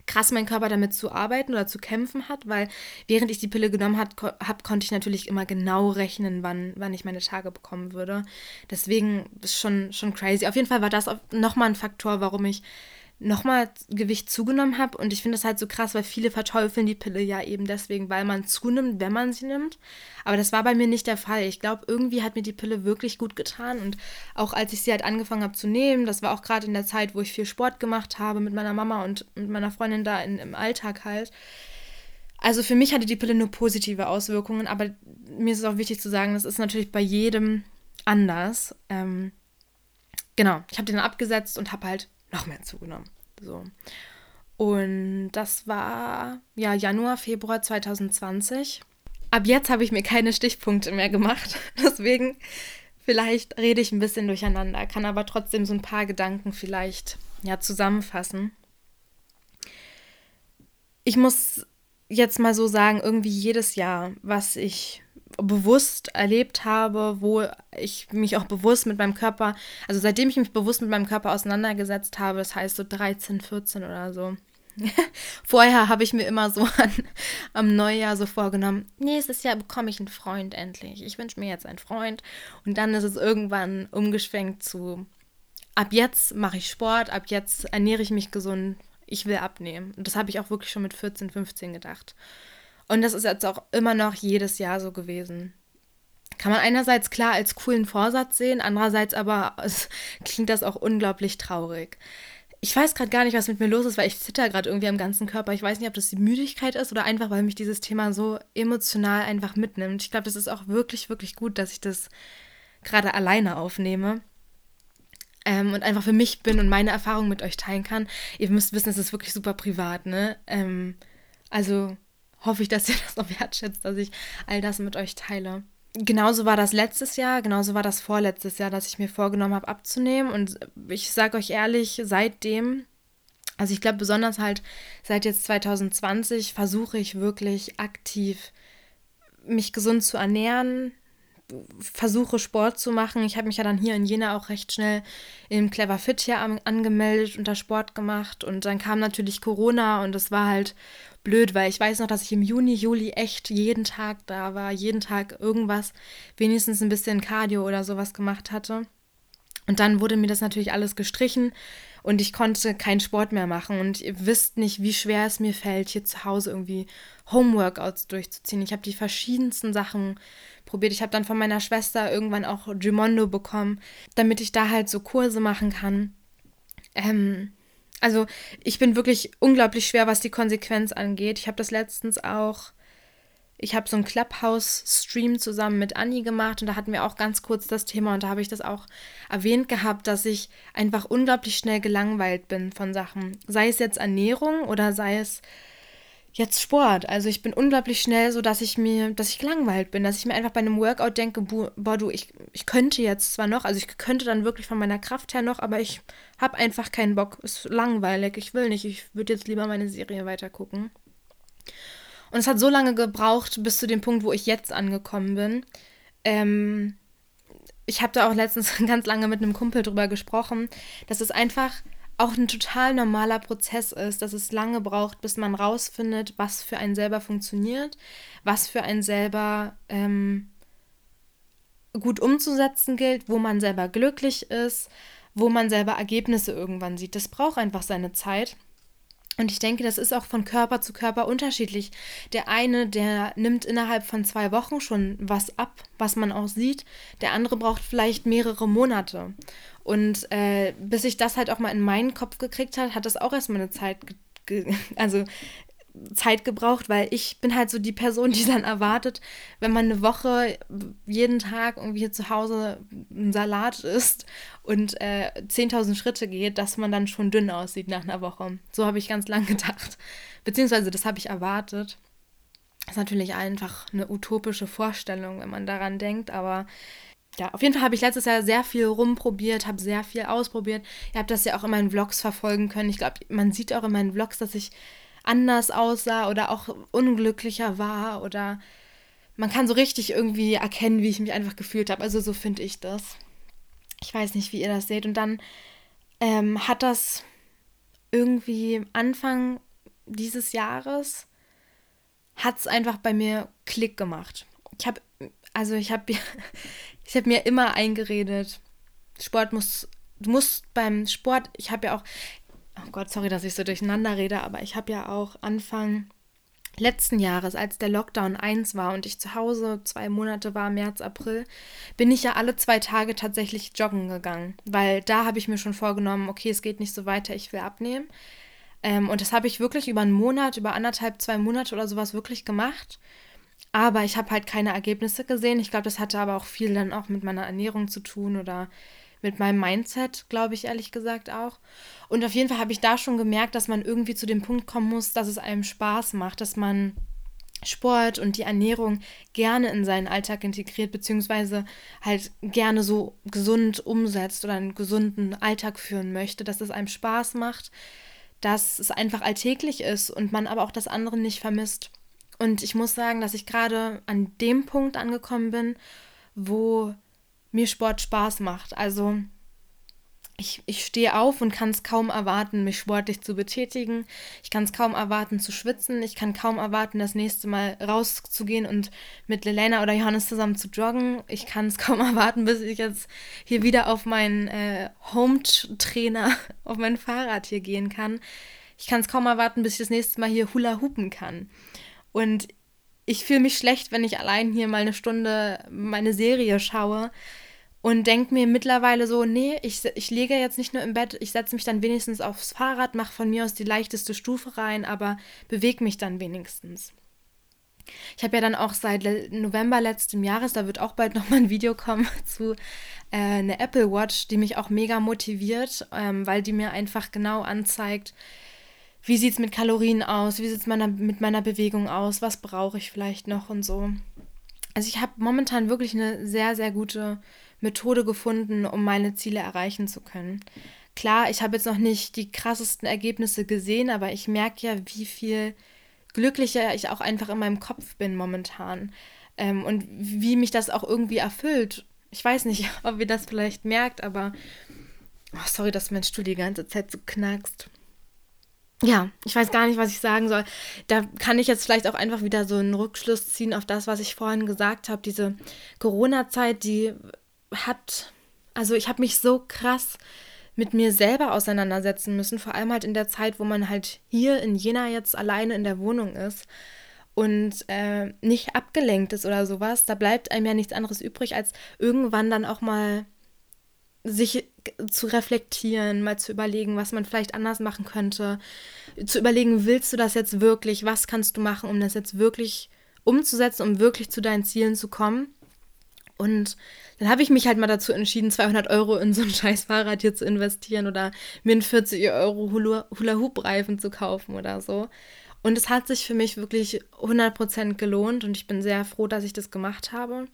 krass mein Körper damit zu arbeiten oder zu kämpfen hat, weil während ich die Pille genommen habe, konnte ich natürlich immer genau rechnen, wann, wann ich meine Tage bekommen würde. Deswegen ist schon, schon crazy. Auf jeden Fall war das nochmal ein Faktor, warum ich nochmal Gewicht zugenommen habe. Und ich finde das halt so krass, weil viele verteufeln die Pille ja eben deswegen, weil man zunimmt, wenn man sie nimmt. Aber das war bei mir nicht der Fall. Ich glaube, irgendwie hat mir die Pille wirklich gut getan. Und auch als ich sie halt angefangen habe zu nehmen, das war auch gerade in der Zeit, wo ich viel Sport gemacht habe mit meiner Mama und mit meiner Freundin da in, im Alltag halt. Also für mich hatte die Pille nur positive Auswirkungen, aber mir ist es auch wichtig zu sagen, das ist natürlich bei jedem anders. Ähm, genau, ich habe den abgesetzt und habe halt noch mehr zugenommen. So. Und das war ja Januar, Februar 2020. Ab jetzt habe ich mir keine Stichpunkte mehr gemacht. [laughs] Deswegen vielleicht rede ich ein bisschen durcheinander, kann aber trotzdem so ein paar Gedanken vielleicht ja zusammenfassen. Ich muss jetzt mal so sagen, irgendwie jedes Jahr, was ich bewusst erlebt habe, wo ich mich auch bewusst mit meinem Körper, also seitdem ich mich bewusst mit meinem Körper auseinandergesetzt habe, das heißt so 13, 14 oder so. [laughs] Vorher habe ich mir immer so an, am Neujahr so vorgenommen, nächstes Jahr bekomme ich einen Freund endlich. Ich wünsche mir jetzt einen Freund. Und dann ist es irgendwann umgeschwenkt zu, ab jetzt mache ich Sport, ab jetzt ernähre ich mich gesund, ich will abnehmen. Und das habe ich auch wirklich schon mit 14, 15 gedacht. Und das ist jetzt auch immer noch jedes Jahr so gewesen. Kann man einerseits klar als coolen Vorsatz sehen, andererseits aber [laughs] klingt das auch unglaublich traurig. Ich weiß gerade gar nicht, was mit mir los ist, weil ich zitter gerade irgendwie am ganzen Körper. Ich weiß nicht, ob das die Müdigkeit ist oder einfach, weil mich dieses Thema so emotional einfach mitnimmt. Ich glaube, das ist auch wirklich, wirklich gut, dass ich das gerade alleine aufnehme ähm, und einfach für mich bin und meine Erfahrungen mit euch teilen kann. Ihr müsst wissen, es ist wirklich super privat, ne? Ähm, also hoffe ich, dass ihr [laughs] das auch wertschätzt, dass ich all das mit euch teile. Genauso war das letztes Jahr, genauso war das vorletztes Jahr, dass ich mir vorgenommen habe abzunehmen. Und ich sage euch ehrlich, seitdem, also ich glaube besonders halt seit jetzt 2020, versuche ich wirklich aktiv mich gesund zu ernähren, versuche Sport zu machen. Ich habe mich ja dann hier in Jena auch recht schnell im Clever Fit hier angemeldet und da Sport gemacht. Und dann kam natürlich Corona und das war halt blöd, weil ich weiß noch, dass ich im Juni, Juli echt jeden Tag da war, jeden Tag irgendwas, wenigstens ein bisschen Cardio oder sowas gemacht hatte. Und dann wurde mir das natürlich alles gestrichen und ich konnte keinen Sport mehr machen. Und ihr wisst nicht, wie schwer es mir fällt, hier zu Hause irgendwie Homeworkouts durchzuziehen. Ich habe die verschiedensten Sachen probiert. Ich habe dann von meiner Schwester irgendwann auch Gimondo bekommen, damit ich da halt so Kurse machen kann. Ähm, also ich bin wirklich unglaublich schwer, was die Konsequenz angeht. Ich habe das letztens auch, ich habe so einen Clubhouse-Stream zusammen mit Anni gemacht und da hatten wir auch ganz kurz das Thema und da habe ich das auch erwähnt gehabt, dass ich einfach unglaublich schnell gelangweilt bin von Sachen. Sei es jetzt Ernährung oder sei es jetzt Sport. Also ich bin unglaublich schnell so, dass ich mir, dass ich gelangweilt bin, dass ich mir einfach bei einem Workout denke, boah, du, ich, ich könnte jetzt zwar noch, also ich könnte dann wirklich von meiner Kraft her noch, aber ich habe einfach keinen Bock. Ist langweilig, ich will nicht, ich würde jetzt lieber meine Serie weiter gucken. Und es hat so lange gebraucht, bis zu dem Punkt, wo ich jetzt angekommen bin. Ähm, ich habe da auch letztens [laughs] ganz lange mit einem Kumpel drüber gesprochen, dass es einfach auch ein total normaler Prozess ist, dass es lange braucht, bis man rausfindet, was für einen selber funktioniert, was für einen selber ähm, gut umzusetzen gilt, wo man selber glücklich ist, wo man selber Ergebnisse irgendwann sieht. Das braucht einfach seine Zeit. Und ich denke, das ist auch von Körper zu Körper unterschiedlich. Der eine, der nimmt innerhalb von zwei Wochen schon was ab, was man auch sieht. Der andere braucht vielleicht mehrere Monate. Und äh, bis ich das halt auch mal in meinen Kopf gekriegt hat, hat das auch erstmal eine Zeit, [laughs] also Zeit gebraucht, weil ich bin halt so die Person, [laughs] die dann erwartet, wenn man eine Woche jeden Tag irgendwie hier zu Hause einen Salat isst und äh, 10.000 Schritte geht, dass man dann schon dünn aussieht nach einer Woche. So habe ich ganz lang [laughs] gedacht. Beziehungsweise das habe ich erwartet. Das ist natürlich einfach eine utopische Vorstellung, wenn man daran denkt, aber ja, auf jeden Fall habe ich letztes Jahr sehr viel rumprobiert, habe sehr viel ausprobiert. Ihr habt das ja auch in meinen Vlogs verfolgen können. Ich glaube, man sieht auch in meinen Vlogs, dass ich anders aussah oder auch unglücklicher war oder man kann so richtig irgendwie erkennen, wie ich mich einfach gefühlt habe. Also so finde ich das. Ich weiß nicht, wie ihr das seht. Und dann ähm, hat das irgendwie Anfang dieses Jahres hat es einfach bei mir Klick gemacht. Ich habe, also ich habe [laughs] ich habe mir immer eingeredet, Sport muss, du musst beim Sport, ich habe ja auch, oh Gott, sorry, dass ich so durcheinander rede, aber ich habe ja auch Anfang letzten Jahres, als der Lockdown 1 war und ich zu Hause zwei Monate war, März, April, bin ich ja alle zwei Tage tatsächlich joggen gegangen, weil da habe ich mir schon vorgenommen, okay, es geht nicht so weiter, ich will abnehmen. Ähm, und das habe ich wirklich über einen Monat, über anderthalb, zwei Monate oder sowas wirklich gemacht. Aber ich habe halt keine Ergebnisse gesehen. Ich glaube, das hatte aber auch viel dann auch mit meiner Ernährung zu tun oder mit meinem Mindset, glaube ich ehrlich gesagt auch. Und auf jeden Fall habe ich da schon gemerkt, dass man irgendwie zu dem Punkt kommen muss, dass es einem Spaß macht, dass man Sport und die Ernährung gerne in seinen Alltag integriert, beziehungsweise halt gerne so gesund umsetzt oder einen gesunden Alltag führen möchte, dass es einem Spaß macht, dass es einfach alltäglich ist und man aber auch das andere nicht vermisst. Und ich muss sagen, dass ich gerade an dem Punkt angekommen bin, wo mir Sport Spaß macht. Also ich, ich stehe auf und kann es kaum erwarten, mich sportlich zu betätigen. Ich kann es kaum erwarten zu schwitzen. Ich kann kaum erwarten, das nächste Mal rauszugehen und mit Lelena oder Johannes zusammen zu joggen. Ich kann es [laughs] kaum erwarten, bis ich jetzt hier wieder auf meinen äh, Home-Trainer, [laughs] auf mein Fahrrad hier gehen kann. Ich kann es kaum erwarten, bis ich das nächste Mal hier Hula hupen kann. Und ich fühle mich schlecht, wenn ich allein hier mal eine Stunde meine Serie schaue und denke mir mittlerweile so, nee, ich, ich lege jetzt nicht nur im Bett, ich setze mich dann wenigstens aufs Fahrrad, mache von mir aus die leichteste Stufe rein, aber bewege mich dann wenigstens. Ich habe ja dann auch seit November letzten Jahres, da wird auch bald [laughs] nochmal ein Video kommen zu äh, einer Apple Watch, die mich auch mega motiviert, ähm, weil die mir einfach genau anzeigt, wie sieht es mit Kalorien aus, wie sieht es mit meiner Bewegung aus, was brauche ich vielleicht noch und so. Also ich habe momentan wirklich eine sehr, sehr gute Methode gefunden, um meine Ziele erreichen zu können. Klar, ich habe jetzt noch nicht die krassesten Ergebnisse gesehen, aber ich merke ja, wie viel glücklicher ich auch einfach in meinem Kopf bin momentan. Ähm, und wie mich das auch irgendwie erfüllt. Ich weiß nicht, [laughs] ob ihr das vielleicht merkt, aber. Oh, sorry, dass mein Stuhl die ganze Zeit so knackst. Ja, ich weiß gar nicht, was ich sagen soll. Da kann ich jetzt vielleicht auch einfach wieder so einen Rückschluss ziehen auf das, was ich vorhin gesagt habe. Diese Corona-Zeit, die hat, also ich habe mich so krass mit mir selber auseinandersetzen müssen, vor allem halt in der Zeit, wo man halt hier in Jena jetzt alleine in der Wohnung ist und äh, nicht abgelenkt ist oder sowas, da bleibt einem ja nichts anderes übrig, als irgendwann dann auch mal sich zu reflektieren, mal zu überlegen, was man vielleicht anders machen könnte, zu überlegen, willst du das jetzt wirklich, was kannst du machen, um das jetzt wirklich umzusetzen, um wirklich zu deinen Zielen zu kommen. Und dann habe ich mich halt mal dazu entschieden, 200 Euro in so ein [laughs] scheiß Fahrrad hier zu investieren oder mir einen 40 Euro Hula-Hoop-Reifen zu kaufen oder so. Und es hat sich für mich wirklich 100% gelohnt und ich bin sehr froh, dass ich das gemacht habe.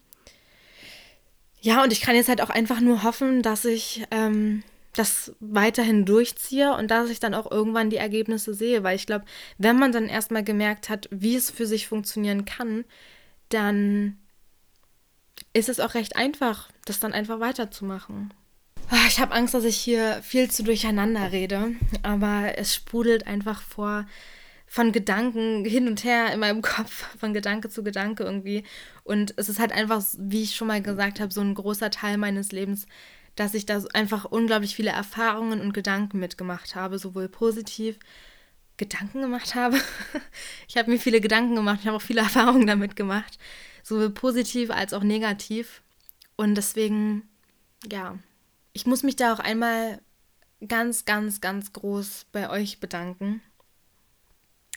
Ja, und ich kann jetzt halt auch einfach nur hoffen, dass ich ähm, das weiterhin durchziehe und dass ich dann auch irgendwann die Ergebnisse sehe, weil ich glaube, wenn man dann erstmal gemerkt hat, wie es für sich funktionieren kann, dann ist es auch recht einfach, das dann einfach weiterzumachen. Ah, ich habe Angst, dass ich hier viel zu durcheinander rede, aber es sprudelt einfach vor von Gedanken hin und her in meinem [laughs] Kopf, von Gedanke zu Gedanke irgendwie. Und es ist halt einfach, wie ich schon mal gesagt habe, so ein großer Teil meines Lebens, dass ich da einfach unglaublich viele Erfahrungen und Gedanken mitgemacht habe, sowohl positiv Gedanken gemacht habe. [laughs] ich habe mir viele Gedanken gemacht, ich habe auch viele [laughs] Erfahrungen damit gemacht sowohl positiv als auch negativ. Und deswegen, ja, ich muss mich da auch einmal ganz, ganz, ganz groß bei euch bedanken,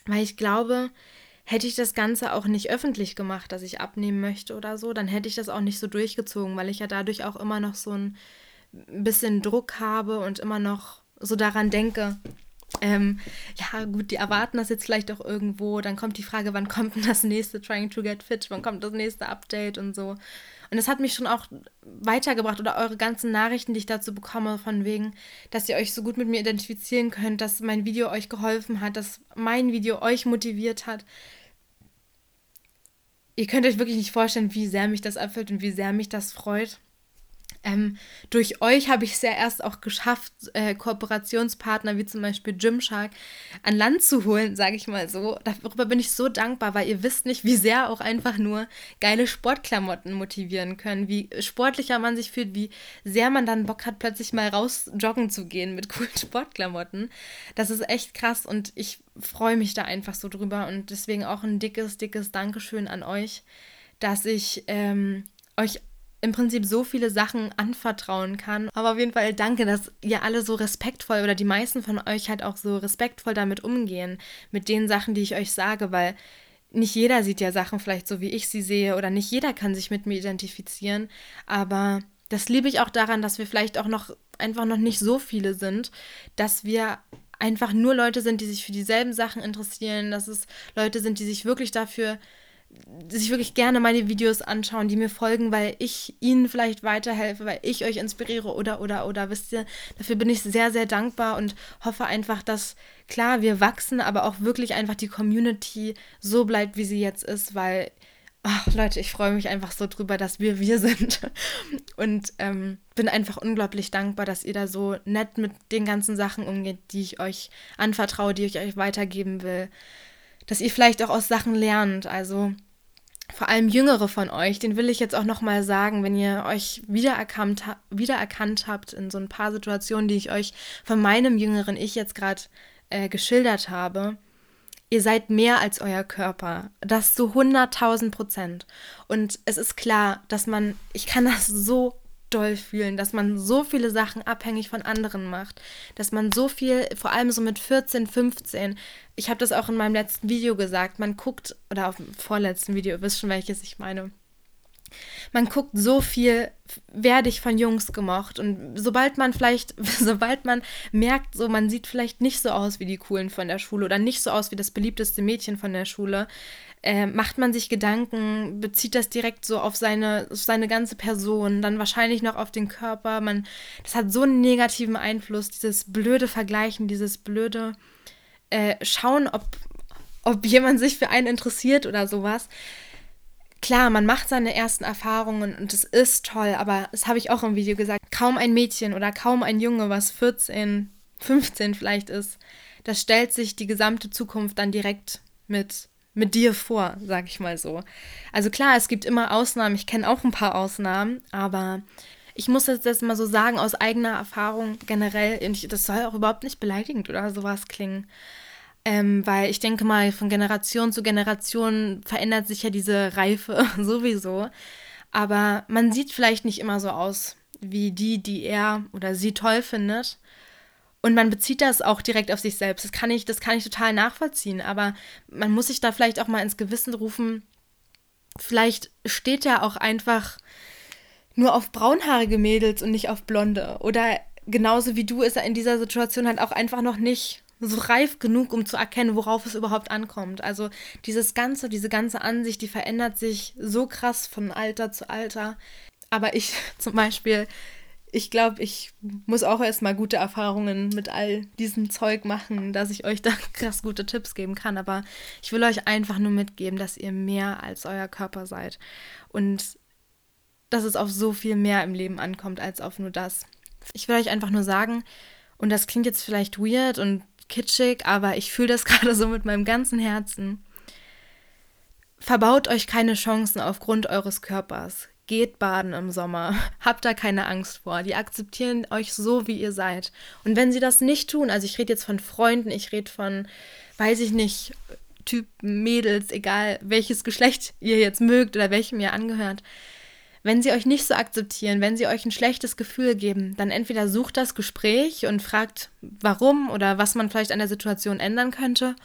weil ich glaube, hätte ich das Ganze auch nicht öffentlich gemacht, dass ich abnehmen möchte oder so, dann hätte ich das auch nicht so durchgezogen, weil ich ja dadurch auch immer noch so ein bisschen Druck habe und immer noch so daran denke, ähm, ja, gut, die erwarten das jetzt vielleicht auch irgendwo. Dann kommt die Frage, wann kommt denn das nächste Trying to Get Fit? Wann kommt das nächste Update und so. Und das hat mich schon auch weitergebracht oder eure ganzen Nachrichten, die ich dazu bekomme, von wegen, dass ihr euch so gut mit mir identifizieren könnt, dass mein Video euch geholfen hat, dass mein Video euch motiviert hat. Ihr könnt euch wirklich nicht vorstellen, wie sehr mich das erfüllt und wie sehr mich das freut. Ähm, durch euch habe ich es ja erst auch geschafft, äh, Kooperationspartner wie zum Beispiel Gymshark an Land zu holen, sage ich mal so. Darüber bin ich so dankbar, weil ihr wisst nicht, wie sehr auch einfach nur geile Sportklamotten motivieren können, wie sportlicher man sich fühlt, wie sehr man dann Bock hat, plötzlich mal raus joggen zu gehen mit [laughs] coolen Sportklamotten. Das ist echt krass und ich freue mich da einfach so drüber und deswegen auch ein dickes, dickes Dankeschön an euch, dass ich ähm, euch im Prinzip so viele Sachen anvertrauen kann. Aber auf jeden Fall danke, dass ihr alle so respektvoll oder die meisten von euch halt auch so respektvoll damit umgehen, mit den Sachen, die ich euch sage, weil nicht jeder sieht ja Sachen vielleicht so, wie ich sie sehe oder nicht jeder kann sich mit mir identifizieren. Aber das liebe ich auch daran, dass wir vielleicht auch noch einfach noch nicht so viele sind, dass wir einfach nur Leute sind, die sich für dieselben Sachen interessieren, dass es Leute sind, die sich wirklich dafür sich wirklich gerne meine Videos anschauen, die mir folgen, weil ich ihnen vielleicht weiterhelfe, weil ich euch inspiriere oder, oder, oder, wisst ihr, dafür bin ich sehr, sehr dankbar und hoffe einfach, dass, klar, wir wachsen, aber auch wirklich einfach die Community so bleibt, wie sie jetzt ist, weil, ach, Leute, ich freue mich einfach so drüber, dass wir wir sind. [laughs] Und ähm, bin einfach unglaublich dankbar, dass ihr da so nett mit den ganzen Sachen umgeht, die ich euch anvertraue, die ich euch weitergeben will dass ihr vielleicht auch aus Sachen lernt. Also vor allem Jüngere von euch, den will ich jetzt auch nochmal sagen, wenn ihr euch wiedererkannt, wiedererkannt habt in so ein paar Situationen, die ich euch von meinem jüngeren Ich jetzt gerade äh, geschildert habe. Ihr seid mehr als euer Körper. Das zu 100.000 Prozent. Und es ist klar, dass man, ich kann das so doll fühlen, dass man so viele Sachen abhängig von anderen macht, dass man so viel, vor allem so mit 14, 15, ich habe das auch in meinem letzten Video gesagt, man guckt, oder auf dem vorletzten Video, ihr wisst schon, welches ich meine, man guckt so viel, werde ich von Jungs gemocht. Und sobald man vielleicht, [laughs] sobald man merkt, so man sieht vielleicht nicht so aus wie die Coolen von der Schule oder nicht so aus wie das beliebteste Mädchen von der Schule, äh, macht man sich Gedanken, bezieht das direkt so auf seine, auf seine ganze Person, dann wahrscheinlich noch auf den Körper. Man, das hat so einen negativen Einfluss, dieses blöde Vergleichen, dieses blöde äh, Schauen, ob, ob jemand sich für einen interessiert oder sowas klar, man macht seine ersten Erfahrungen und es ist toll, aber das habe ich auch im Video gesagt, kaum ein Mädchen oder kaum ein Junge, was 14, 15 vielleicht ist, das stellt sich die gesamte Zukunft dann direkt mit mit dir vor, sag ich mal so. Also klar, es gibt immer Ausnahmen, ich kenne auch ein paar Ausnahmen, aber ich muss jetzt das mal so sagen, aus eigener Erfahrung generell, das soll auch überhaupt nicht beleidigend oder sowas klingen. Ähm, weil ich denke mal, von Generation zu Generation verändert sich ja diese Reife [laughs] sowieso. Aber man sieht vielleicht nicht immer so aus wie die, die er oder sie toll findet. Und man bezieht das auch direkt auf sich selbst. Das kann ich, das kann ich total nachvollziehen. Aber man muss sich da vielleicht auch mal ins Gewissen rufen. Vielleicht steht er auch einfach nur auf braunhaarige Mädels und nicht auf blonde. Oder genauso wie du ist er in dieser Situation halt auch einfach noch nicht so reif genug, um zu erkennen, worauf es überhaupt ankommt. Also dieses ganze, diese ganze Ansicht, die verändert sich so krass von Alter zu Alter. Aber ich [laughs] zum Beispiel ich glaube, ich muss auch erstmal gute Erfahrungen mit all diesem Zeug machen, dass ich euch da [laughs] krass gute Tipps geben kann. Aber ich will euch einfach nur mitgeben, dass ihr mehr als euer Körper seid. Und dass es auf so viel mehr im Leben ankommt als auf nur das. Ich will euch einfach nur sagen, und das klingt jetzt vielleicht weird und kitschig, aber ich fühle das [laughs] gerade so mit meinem ganzen Herzen. Verbaut euch keine Chancen aufgrund eures Körpers. Geht baden im Sommer. [laughs] Habt da keine Angst vor. Die akzeptieren euch so, wie ihr seid. Und wenn sie das nicht tun, also ich rede jetzt von Freunden, ich rede von, weiß ich nicht, Typen, Mädels, egal welches Geschlecht ihr jetzt mögt oder welchem ihr angehört, wenn sie euch nicht so akzeptieren, wenn sie euch ein schlechtes Gefühl geben, dann entweder sucht das Gespräch und fragt, warum oder was man vielleicht an der Situation ändern könnte,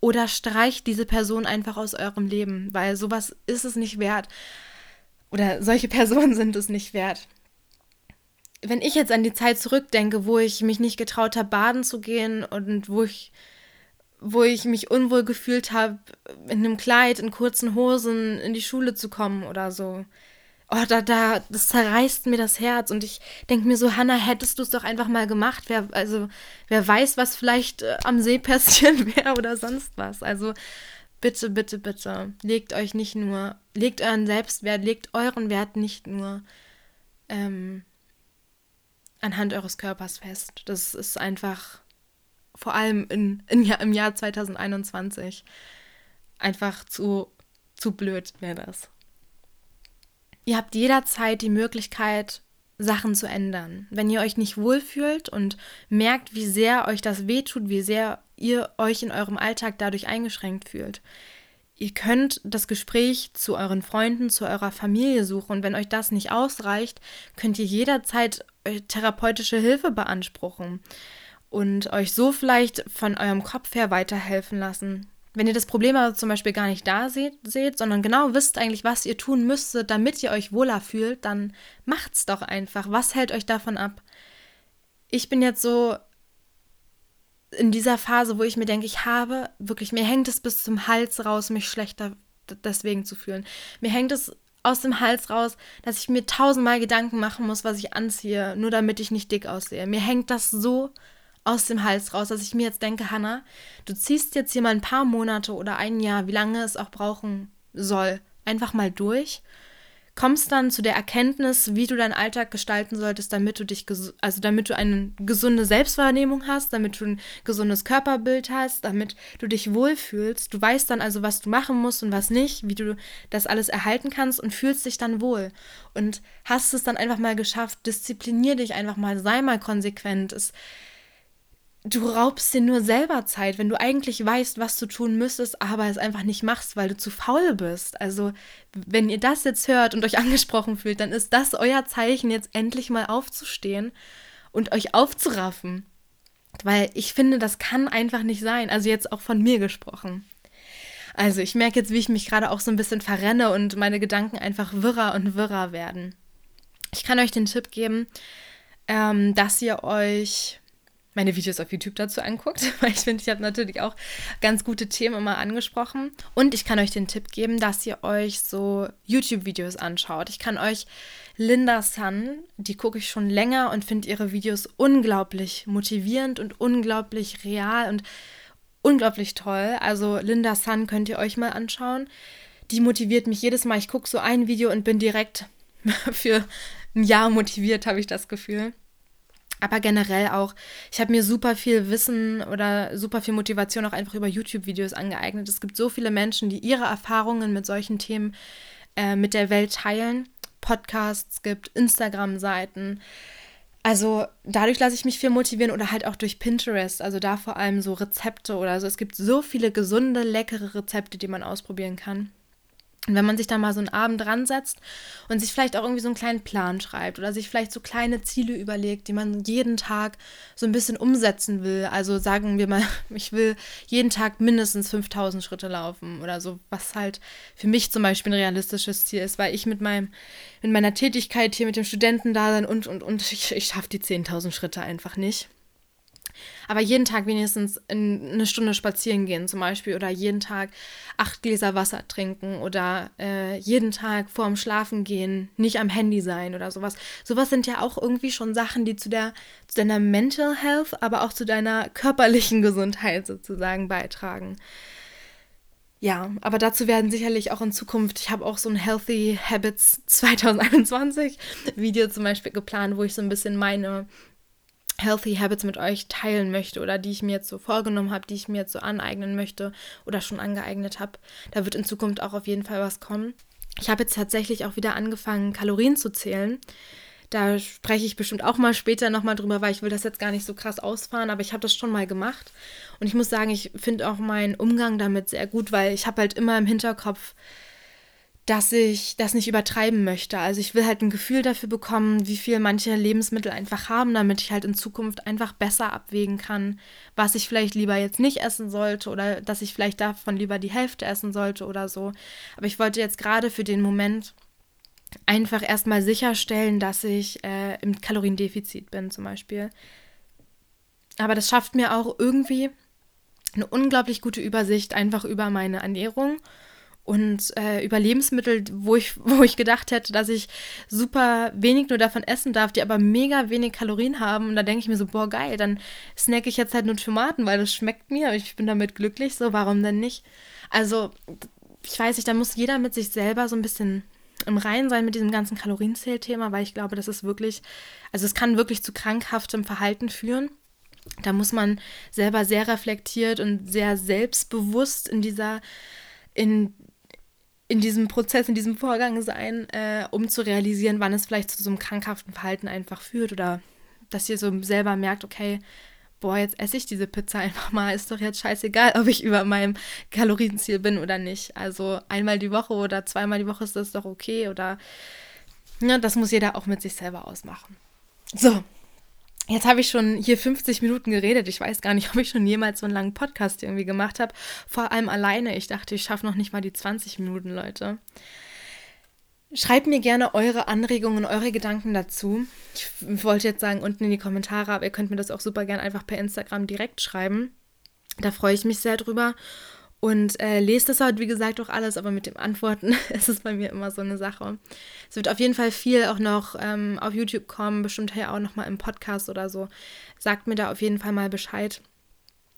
oder streicht diese Person einfach aus eurem Leben, weil sowas ist es nicht wert oder solche [laughs] Personen sind es nicht wert. Wenn ich jetzt an die Zeit zurückdenke, wo ich mich nicht getraut habe, baden zu gehen und wo ich, wo ich mich unwohl gefühlt habe, in einem Kleid, in kurzen Hosen in die Schule zu kommen oder so. Oh, da, da, das zerreißt mir das Herz und ich denke mir so, Hannah, hättest du es doch einfach mal gemacht. Wer, also, wer weiß, was vielleicht äh, am See passieren [laughs] wäre oder sonst was. Also, bitte, bitte, bitte, legt euch nicht nur, legt euren Selbstwert, legt euren Wert nicht nur ähm, anhand eures Körpers fest. Das ist einfach, vor allem in, in, im Jahr 2021, einfach zu, zu blöd wäre das. Ihr habt jederzeit die Möglichkeit, Sachen zu ändern. Wenn ihr euch nicht wohlfühlt und merkt, wie sehr euch das wehtut, wie sehr ihr euch in eurem Alltag dadurch eingeschränkt fühlt. ihr könnt das Gespräch zu euren Freunden, zu eurer Familie suchen. Und wenn euch das nicht ausreicht, könnt ihr jederzeit äh, therapeutische Hilfe beanspruchen und euch so vielleicht von eurem Kopf her weiterhelfen lassen. Wenn ihr das Problem aber zum Beispiel gar nicht da seht, seht, sondern genau wisst eigentlich, was ihr tun müsstet, damit ihr euch wohler fühlt, dann macht's doch einfach. Was hält euch davon ab? Ich bin jetzt so in dieser Phase, wo ich mir denke, ich habe wirklich, mir hängt es bis zum Hals raus, mich schlechter deswegen zu fühlen. Mir hängt es aus dem Hals raus, dass ich mir tausendmal Gedanken machen muss, was ich anziehe, nur damit ich nicht dick aussehe. Mir hängt das so aus dem Hals raus, dass ich mir jetzt denke, Hannah, du ziehst jetzt hier mal ein paar Monate oder ein Jahr, wie lange es auch brauchen soll, einfach mal durch kommst dann zu der Erkenntnis, wie du deinen Alltag gestalten solltest, damit du dich, also damit du eine gesunde Selbstwahrnehmung hast, damit du ein gesundes Körperbild hast, damit du dich wohlfühlst. Du weißt dann also, was du machen musst und was nicht, wie du das alles erhalten kannst und fühlst dich dann wohl. Und hast es dann einfach mal geschafft, disziplinier dich einfach mal, sei mal konsequent. Es, du raubst dir nur selber Zeit, wenn du eigentlich weißt, was du tun müsstest, aber es einfach nicht machst, weil du zu faul bist. Also, wenn ihr das jetzt hört und euch [laughs] angesprochen fühlt, dann ist das euer Zeichen, jetzt endlich mal aufzustehen und euch aufzuraffen. Weil ich finde, das kann einfach nicht sein. Also jetzt auch von mir gesprochen. Also ich merke jetzt, wie ich mich gerade auch so ein bisschen verrenne und meine Gedanken einfach wirrer und wirrer werden. Ich kann euch den Tipp geben, ähm, dass ihr euch meine Videos auf YouTube dazu anguckt, [laughs] weil ich finde, ich habe natürlich auch ganz gute Themen immer angesprochen. Und ich kann euch den Tipp geben, dass ihr euch so YouTube-Videos anschaut. Ich kann euch Linda Sun, die gucke ich schon länger und finde ihre Videos unglaublich motivierend und unglaublich real und unglaublich toll. Also Linda Sun könnt ihr euch mal anschauen. Die motiviert mich jedes Mal. Ich gucke so ein Video und bin direkt [laughs] für ein Jahr motiviert, habe ich das Gefühl. Aber generell auch, ich habe mir super viel Wissen oder super viel Motivation auch einfach über YouTube-Videos angeeignet. Es gibt so viele Menschen, die ihre Erfahrungen mit solchen Themen äh, mit der Welt teilen. Podcasts gibt, Instagram-Seiten. Also dadurch lasse ich mich viel motivieren oder halt auch durch Pinterest. Also da vor allem so Rezepte oder so. Es gibt so viele gesunde, leckere Rezepte, die man ausprobieren kann. Und wenn man sich da mal so einen Abend dran setzt und sich vielleicht auch irgendwie so einen kleinen Plan schreibt oder sich vielleicht so kleine Ziele überlegt, die man jeden Tag so ein bisschen umsetzen will. Also sagen wir mal, [laughs] ich will jeden Tag mindestens 5000 Schritte laufen oder so, was halt für mich zum Beispiel ein realistisches Ziel ist, weil ich mit meinem, mit meiner Tätigkeit hier mit dem Studentendasein und, und, und ich, ich schaffe die 10.000 Schritte einfach nicht. Aber jeden Tag wenigstens eine Stunde spazieren gehen zum Beispiel oder jeden Tag acht Gläser Wasser trinken oder äh, jeden Tag vorm Schlafen gehen nicht am Handy sein oder sowas. Sowas sind ja auch irgendwie schon Sachen, die zu, der, zu deiner Mental Health, aber auch zu deiner körperlichen Gesundheit sozusagen beitragen. Ja, aber dazu werden sicherlich auch in Zukunft, ich habe auch so ein Healthy Habits [laughs] 2021 Video zum Beispiel geplant, wo ich so ein bisschen meine Healthy Habits mit euch teilen möchte oder die ich mir jetzt so vorgenommen habe, die ich mir jetzt so aneignen möchte oder schon angeeignet habe. Da wird in Zukunft auch auf jeden Fall was kommen. Ich habe jetzt tatsächlich auch wieder angefangen, Kalorien zu zählen. Da spreche ich bestimmt auch mal später nochmal drüber, weil ich will das jetzt gar nicht so krass ausfahren, aber ich habe das schon mal gemacht. Und ich muss sagen, ich finde auch meinen Umgang damit sehr gut, weil ich habe halt immer im Hinterkopf, dass ich das nicht übertreiben möchte. Also ich will halt ein Gefühl dafür bekommen, wie viel manche Lebensmittel einfach haben, damit ich halt in Zukunft einfach besser abwägen kann, was ich vielleicht lieber jetzt nicht essen sollte oder dass ich vielleicht davon lieber die Hälfte essen sollte oder so. Aber ich wollte jetzt gerade für den Moment einfach erstmal sicherstellen, dass ich äh, im Kaloriendefizit bin zum Beispiel. Aber das schafft mir auch irgendwie eine unglaublich gute Übersicht einfach über meine Ernährung und äh, über Lebensmittel, wo ich, [laughs] wo ich gedacht hätte, dass ich super wenig nur davon essen darf, die aber mega wenig Kalorien haben. Und da denke ich mir so, boah, geil, dann snacke ich jetzt halt nur Tomaten, weil das schmeckt mir. Ich bin damit glücklich, so warum denn nicht? Also, ich weiß nicht, da muss jeder mit sich selber so ein bisschen im Reinen sein mit diesem ganzen Kalorienzählthema, weil ich glaube, das ist wirklich, also es kann wirklich zu krankhaftem Verhalten führen. Da muss man selber sehr reflektiert und sehr selbstbewusst in dieser in in diesem Prozess, in diesem Vorgang sein, äh, um zu realisieren, wann es vielleicht zu so einem krankhaften Verhalten einfach führt oder dass ihr so selber merkt, okay, boah, jetzt esse ich diese Pizza [laughs] einfach mal. Ist doch jetzt scheißegal, ob ich über meinem Kalorienziel bin oder nicht. Also einmal die Woche oder zweimal die Woche ist das doch okay. Oder ja, das muss jeder auch mit sich selber ausmachen. So, Jetzt habe ich schon hier 50 Minuten geredet. Ich weiß gar nicht, [laughs] ob ich schon jemals so einen langen Podcast irgendwie gemacht habe. Vor allem alleine. Ich dachte, ich schaffe noch nicht mal die 20 Minuten, Leute. Schreibt mir gerne eure Anregungen, eure Gedanken dazu. Ich wollte jetzt sagen, unten in die Kommentare, aber ihr könnt mir das auch super gerne einfach per Instagram direkt schreiben. Da freue ich mich sehr drüber. Und äh, lest das halt, wie gesagt, auch alles, aber mit dem Antworten [laughs] ist es bei mir immer so eine Sache. Es wird auf jeden Fall viel auch noch ähm, auf YouTube kommen, bestimmt ja auch noch mal im Podcast oder so. Sagt mir da auf jeden Fall mal Bescheid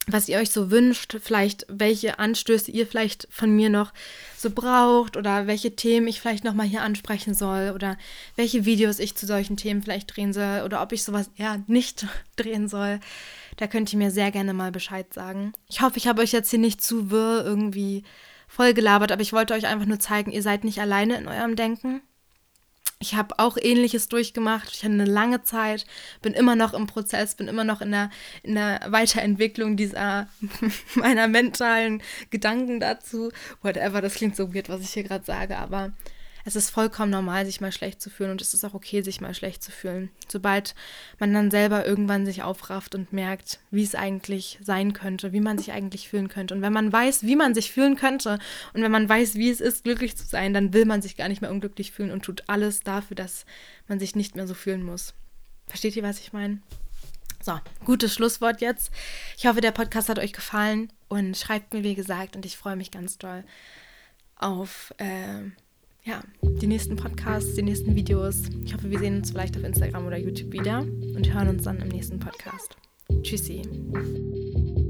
was ihr euch so wünscht, vielleicht welche Anstöße ihr vielleicht von mir noch so braucht oder welche Themen ich vielleicht noch mal hier ansprechen soll oder welche Videos ich zu solchen Themen vielleicht drehen soll oder ob ich sowas eher nicht [laughs] drehen soll. Da könnt ihr mir sehr gerne mal Bescheid sagen. Ich hoffe, ich habe euch jetzt hier nicht zu wirr irgendwie voll gelabert, aber ich wollte euch einfach nur zeigen, ihr seid nicht alleine in eurem Denken. Ich habe auch ähnliches durchgemacht. Ich hatte eine lange Zeit, bin immer noch im Prozess, bin immer noch in der, in der Weiterentwicklung dieser [laughs] meiner mentalen Gedanken dazu. Whatever, das klingt so weird, was ich hier gerade sage, aber es ist vollkommen normal, sich mal schlecht zu fühlen und es ist auch okay, sich mal schlecht zu fühlen. Sobald man dann selber irgendwann sich aufrafft und merkt, wie es eigentlich sein könnte, wie man sich eigentlich fühlen könnte. Und wenn man weiß, wie man sich fühlen könnte und wenn man weiß, wie es ist, glücklich zu sein, dann will man sich gar nicht mehr unglücklich fühlen und tut alles dafür, dass man sich nicht mehr so fühlen muss. Versteht ihr, was ich meine? So, gutes Schlusswort jetzt. Ich hoffe, der Podcast hat euch gefallen und schreibt mir, wie gesagt, und ich freue mich ganz doll auf. Äh, ja, die nächsten Podcasts, die nächsten Videos. Ich hoffe, wir sehen uns vielleicht auf Instagram oder YouTube wieder und hören uns dann im nächsten Podcast. Tschüssi.